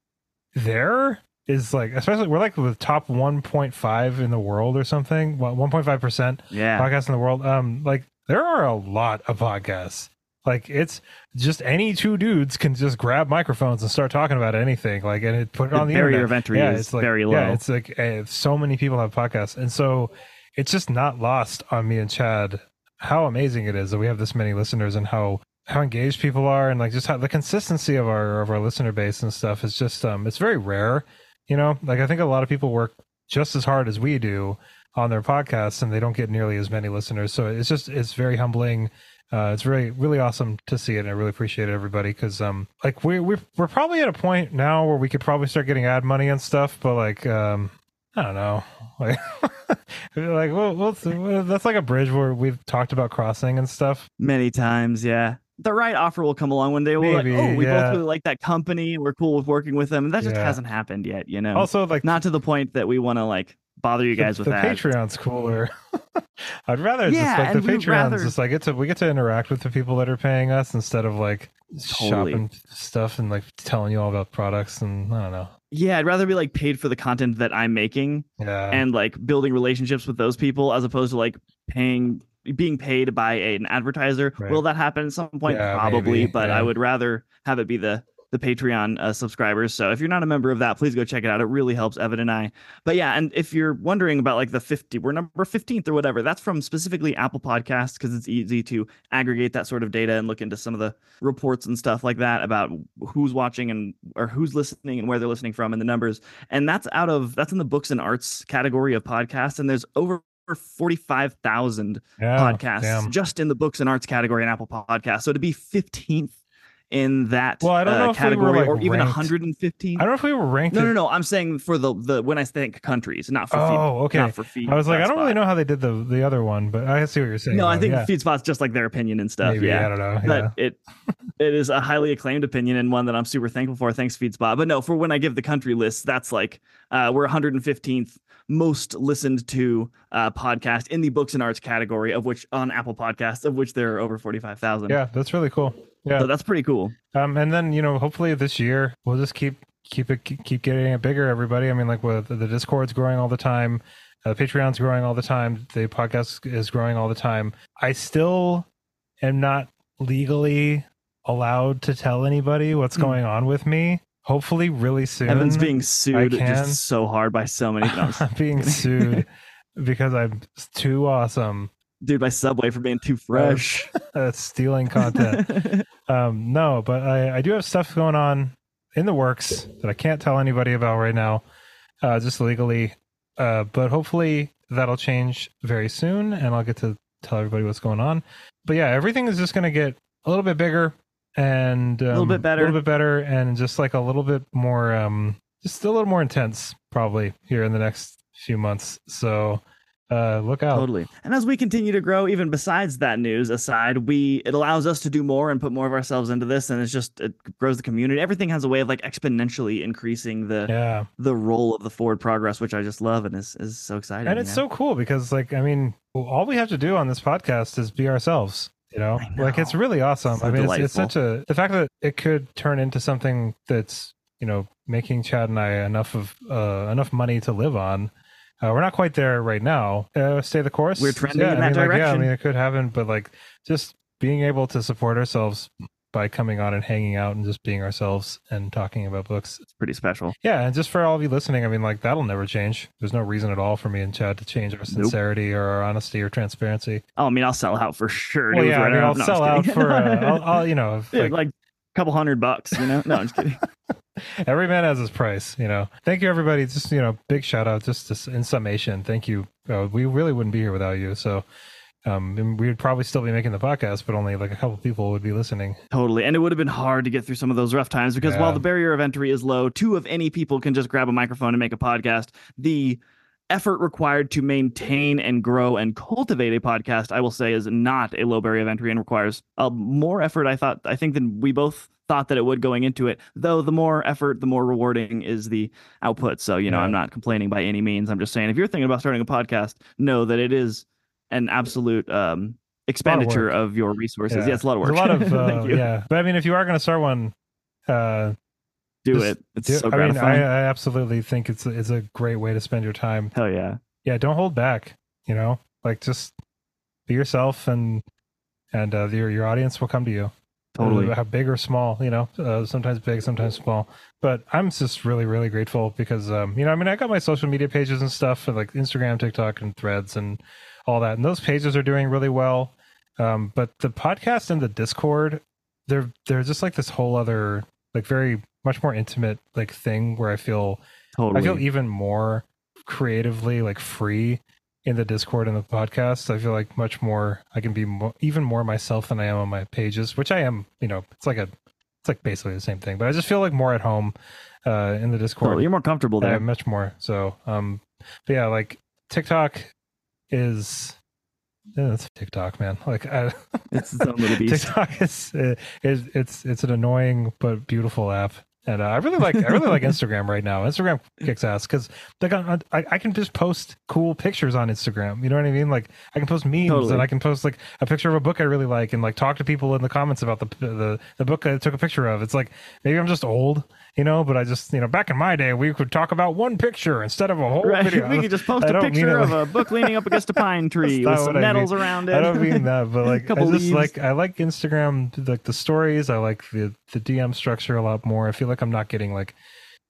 there is like especially we're like the top 1.5 in the world or something 1.5% yeah. podcasts in the world um like there are a lot of podcasts like it's just any two dudes can just grab microphones and start talking about anything. Like and it, put it the on the barrier internet. of entry yeah, it's like, very low. Yeah, it's like uh, so many people have podcasts, and so it's just not lost on me and Chad how amazing it is that we have this many listeners and how how engaged people are and like just how the consistency of our of our listener base and stuff is just um it's very rare. You know, like I think a lot of people work just as hard as we do on their podcasts and they don't get nearly as many listeners. So it's just it's very humbling uh, it's really really awesome to see it and i really appreciate it everybody because um like we we're, we're probably at a point now where we could probably start getting ad money and stuff but like um i don't know like like well, well that's like a bridge where we've talked about crossing and stuff many times yeah the right offer will come along one day. We'll Maybe, like, oh, we yeah. both really like that company. We're cool with working with them. And that just yeah. hasn't happened yet, you know. Also, like not to the point that we want to like bother you guys the, with the that. Patreon's cooler. I'd rather yeah, just like the Patreon's rather... just like get to we get to interact with the people that are paying us instead of like totally. shopping stuff and like telling you all about products and I don't know. Yeah, I'd rather be like paid for the content that I'm making. Yeah. And like building relationships with those people as opposed to like paying being paid by an advertiser. Right. Will that happen at some point? Yeah, Probably, maybe. but yeah. I would rather have it be the the Patreon uh, subscribers. So if you're not a member of that, please go check it out. It really helps Evan and I. But yeah, and if you're wondering about like the 50, we're number 15th or whatever, that's from specifically Apple Podcasts because it's easy to aggregate that sort of data and look into some of the reports and stuff like that about who's watching and or who's listening and where they're listening from and the numbers. And that's out of that's in the books and arts category of podcasts. And there's over 45,000 yeah, podcasts damn. just in the books and arts category in Apple Podcasts. So to be 15th in that well, I don't uh, know category we like or even 115. I don't know if we were ranked. No, no, no. I'm saying for the the when I think countries, not for oh, feed, okay. Not for feed. I was like, I don't spot. really know how they did the the other one, but I see what you're saying. No, though. I think yeah. FeedSpot's just like their opinion and stuff. Maybe, yeah, I don't know. But it it is a highly acclaimed opinion and one that I'm super thankful for. Thanks, FeedSpot. But no, for when I give the country list, that's like uh, we're 115th most listened to uh, podcast in the books and arts category, of which on Apple Podcasts, of which there are over 45,000. Yeah, that's really cool. Yeah, so that's pretty cool. Um, and then you know, hopefully this year we'll just keep keep it keep getting it bigger. Everybody, I mean, like with the Discord's growing all the time, uh, Patreon's growing all the time, the podcast is growing all the time. I still am not legally allowed to tell anybody what's mm. going on with me. Hopefully, really soon. Evan's being sued just so hard by so many. I'm being sued because I'm too awesome dude by Subway for being too fresh. Uh, stealing content. um, no, but I, I do have stuff going on in the works that I can't tell anybody about right now, uh, just legally. Uh, but hopefully that'll change very soon, and I'll get to tell everybody what's going on. But yeah, everything is just going to get a little bit bigger and um, little bit better. a little bit better, and just like a little bit more, um, just a little more intense, probably here in the next few months. So uh, look out. Totally. And as we continue to grow, even besides that news aside, we it allows us to do more and put more of ourselves into this, and it's just it grows the community. Everything has a way of like exponentially increasing the Yeah. the role of the forward progress, which I just love and is is so exciting. and it's so cool because like i mean all we have to do on this podcast is be ourselves you know, I like it's really awesome. So i mean it's, it's such a the fact that it could turn into something that's you know making chad and i enough of uh enough money to live on. Uh, we're not quite there right now. Uh, stay the course. We're trending yeah, in I that mean, like, yeah i mean it could happen but like just being able to support ourselves by coming on and hanging out and just being ourselves and talking about books it's pretty special. yeah, and just for all of you listening, I mean, like that'll never change. There's no reason at all for me and Chad to change our sincerity or our honesty or transparency. Oh, I mean, I'll sell out for sure. Well, yeah, I mean, I'll No, sell out for, uh, I'll, I'll, you know, Yeah, like, like a couple hundred bucks, you know? No, I'm just kidding. every man has his price. You know, thank you everybody. Just you know, big shout out. Just to, in summation, thank you. Uh, we really wouldn't be here without you. So. Um, we would probably still be making the podcast, but only like a couple people would be listening. Totally. And it would have been hard to get through some of those rough times because while the barrier of entry is low, two of any people can just grab a microphone and make a podcast. The effort required to maintain and grow and cultivate a podcast, I will say, is not a low barrier of entry and requires uh, more effort, I thought, I think, than we both thought that it would going into it. Though the more effort, the more rewarding is the output. So, you know, Yeah. I'm not complaining by any means. I'm just saying if you're thinking about starting a podcast, know that it is an absolute um, expenditure work. of your resources. Yeah. Yeah, it's a lot of work. A lot of uh, yeah, but I mean, if you are going to start one, uh, do it. It's do- so I mean, I. I absolutely think it's a, it's a great way to spend your time. Hell yeah. Yeah, don't hold back. You know, like just be yourself, and and uh, your your audience will come to you. Totally. How big or small, you know, uh, sometimes big, sometimes small. But I'm just really, really grateful because, um, you know, I mean, I got my social media pages and stuff, and like Instagram, TikTok, and Threads, and all that, and those pages are doing really well. Um, but the podcast and the Discord, they're they're just like this whole other, like very much more intimate like thing where I feel Totally. I feel even more creatively like free in the Discord and the podcast. I feel like much more I can be mo- even more myself than I am on my pages, which I am. You know, it's like a it's like basically the same thing, but I just feel like more at home uh, in the Discord. Totally. You're more comfortable there. much more. So, um, but yeah, like TikTok is. Yeah, it's TikTok, man. Like, I, It's its own little beast. TikTok is, uh, is it's it's an annoying but beautiful app, and uh, I really like I really like Instagram right now. Instagram kicks ass because like I, I I can just post cool pictures on Instagram. You know what I mean? Like I can post memes Totally. and I can post like a picture of a book I really like and like talk to people in the comments about the the the book I took a picture of. It's like maybe I'm just old, you know, but I just you know back in my day we could talk about one picture instead of a whole Right. video. We could just post I a picture of like- a book leaning up against a pine tree with some what I nettles around it. I don't mean that, but like I just leaves. like I like Instagram, like the stories. I like the the DM structure a lot more. I feel like I'm not getting like,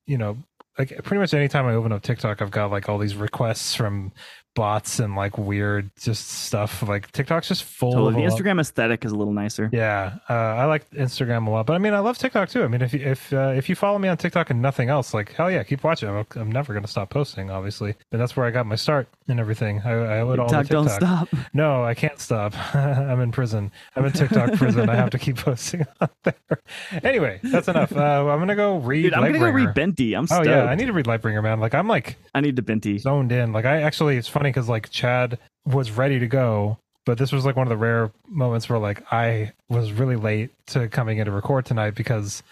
you know, like pretty much anytime I open up TikTok, I've got like all these requests from bots and like weird just stuff. Like TikTok's just full Totally. of The lot- Instagram aesthetic is a little nicer. yeah, uh, I like Instagram a lot, but I mean, I love TikTok too. I mean, if you, if uh, if you follow me on TikTok and nothing else, like hell yeah, keep watching. I'm, I'm never gonna stop posting, obviously, but that's where I got my start and everything. I, I it all to TikTok, don't stop. No, I can't stop. I'm in prison. I'm in TikTok prison. I have to keep posting on there. Anyway, that's enough. Uh, I'm gonna go read. Dude, I'm gonna go read Binti. I'm Oh yeah, I need to read Lightbringer, man. Like I'm like I need to Binti. zoned in. Like I actually, it's funny because like Chad was ready to go, but this was like one of the rare moments where like I was really late to coming in to record tonight because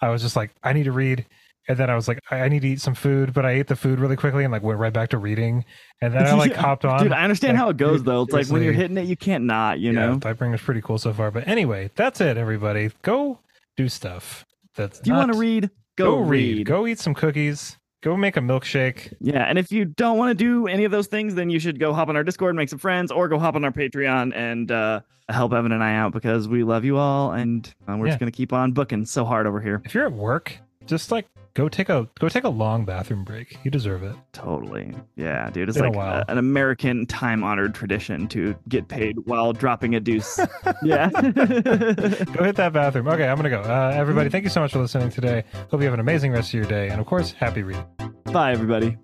I was just like I need to read. And then I was like, I I need to eat some food, but I ate the food really quickly and like went right back to reading. And then I like hopped on. Dude, I understand like, how it goes dude, though. It's like when you're hitting it, you can't not, you know. yeah, know? Lightbringer's pretty cool so far. But anyway, that's it, everybody. Go do stuff. That's Do you want to read? Go, read. Go eat some cookies. Go make a milkshake. Yeah, and if you don't want to do any of those things, then you should go hop on our Discord, and make some friends, or go hop on our Patreon and uh, help Evan and I out because we love you all, and uh, we're Yeah. just gonna keep on booking so hard over here. If you're at work, just like go take a go take a long bathroom break. You deserve it. Totally. Yeah, dude. It's Been a like while. a- an American time honored tradition to get paid while dropping a deuce. yeah. Go hit that bathroom. Okay, I'm gonna go. Uh, everybody, thank you so much for listening today. Hope you have an amazing rest of your day, and of course, happy reading. Bye, everybody.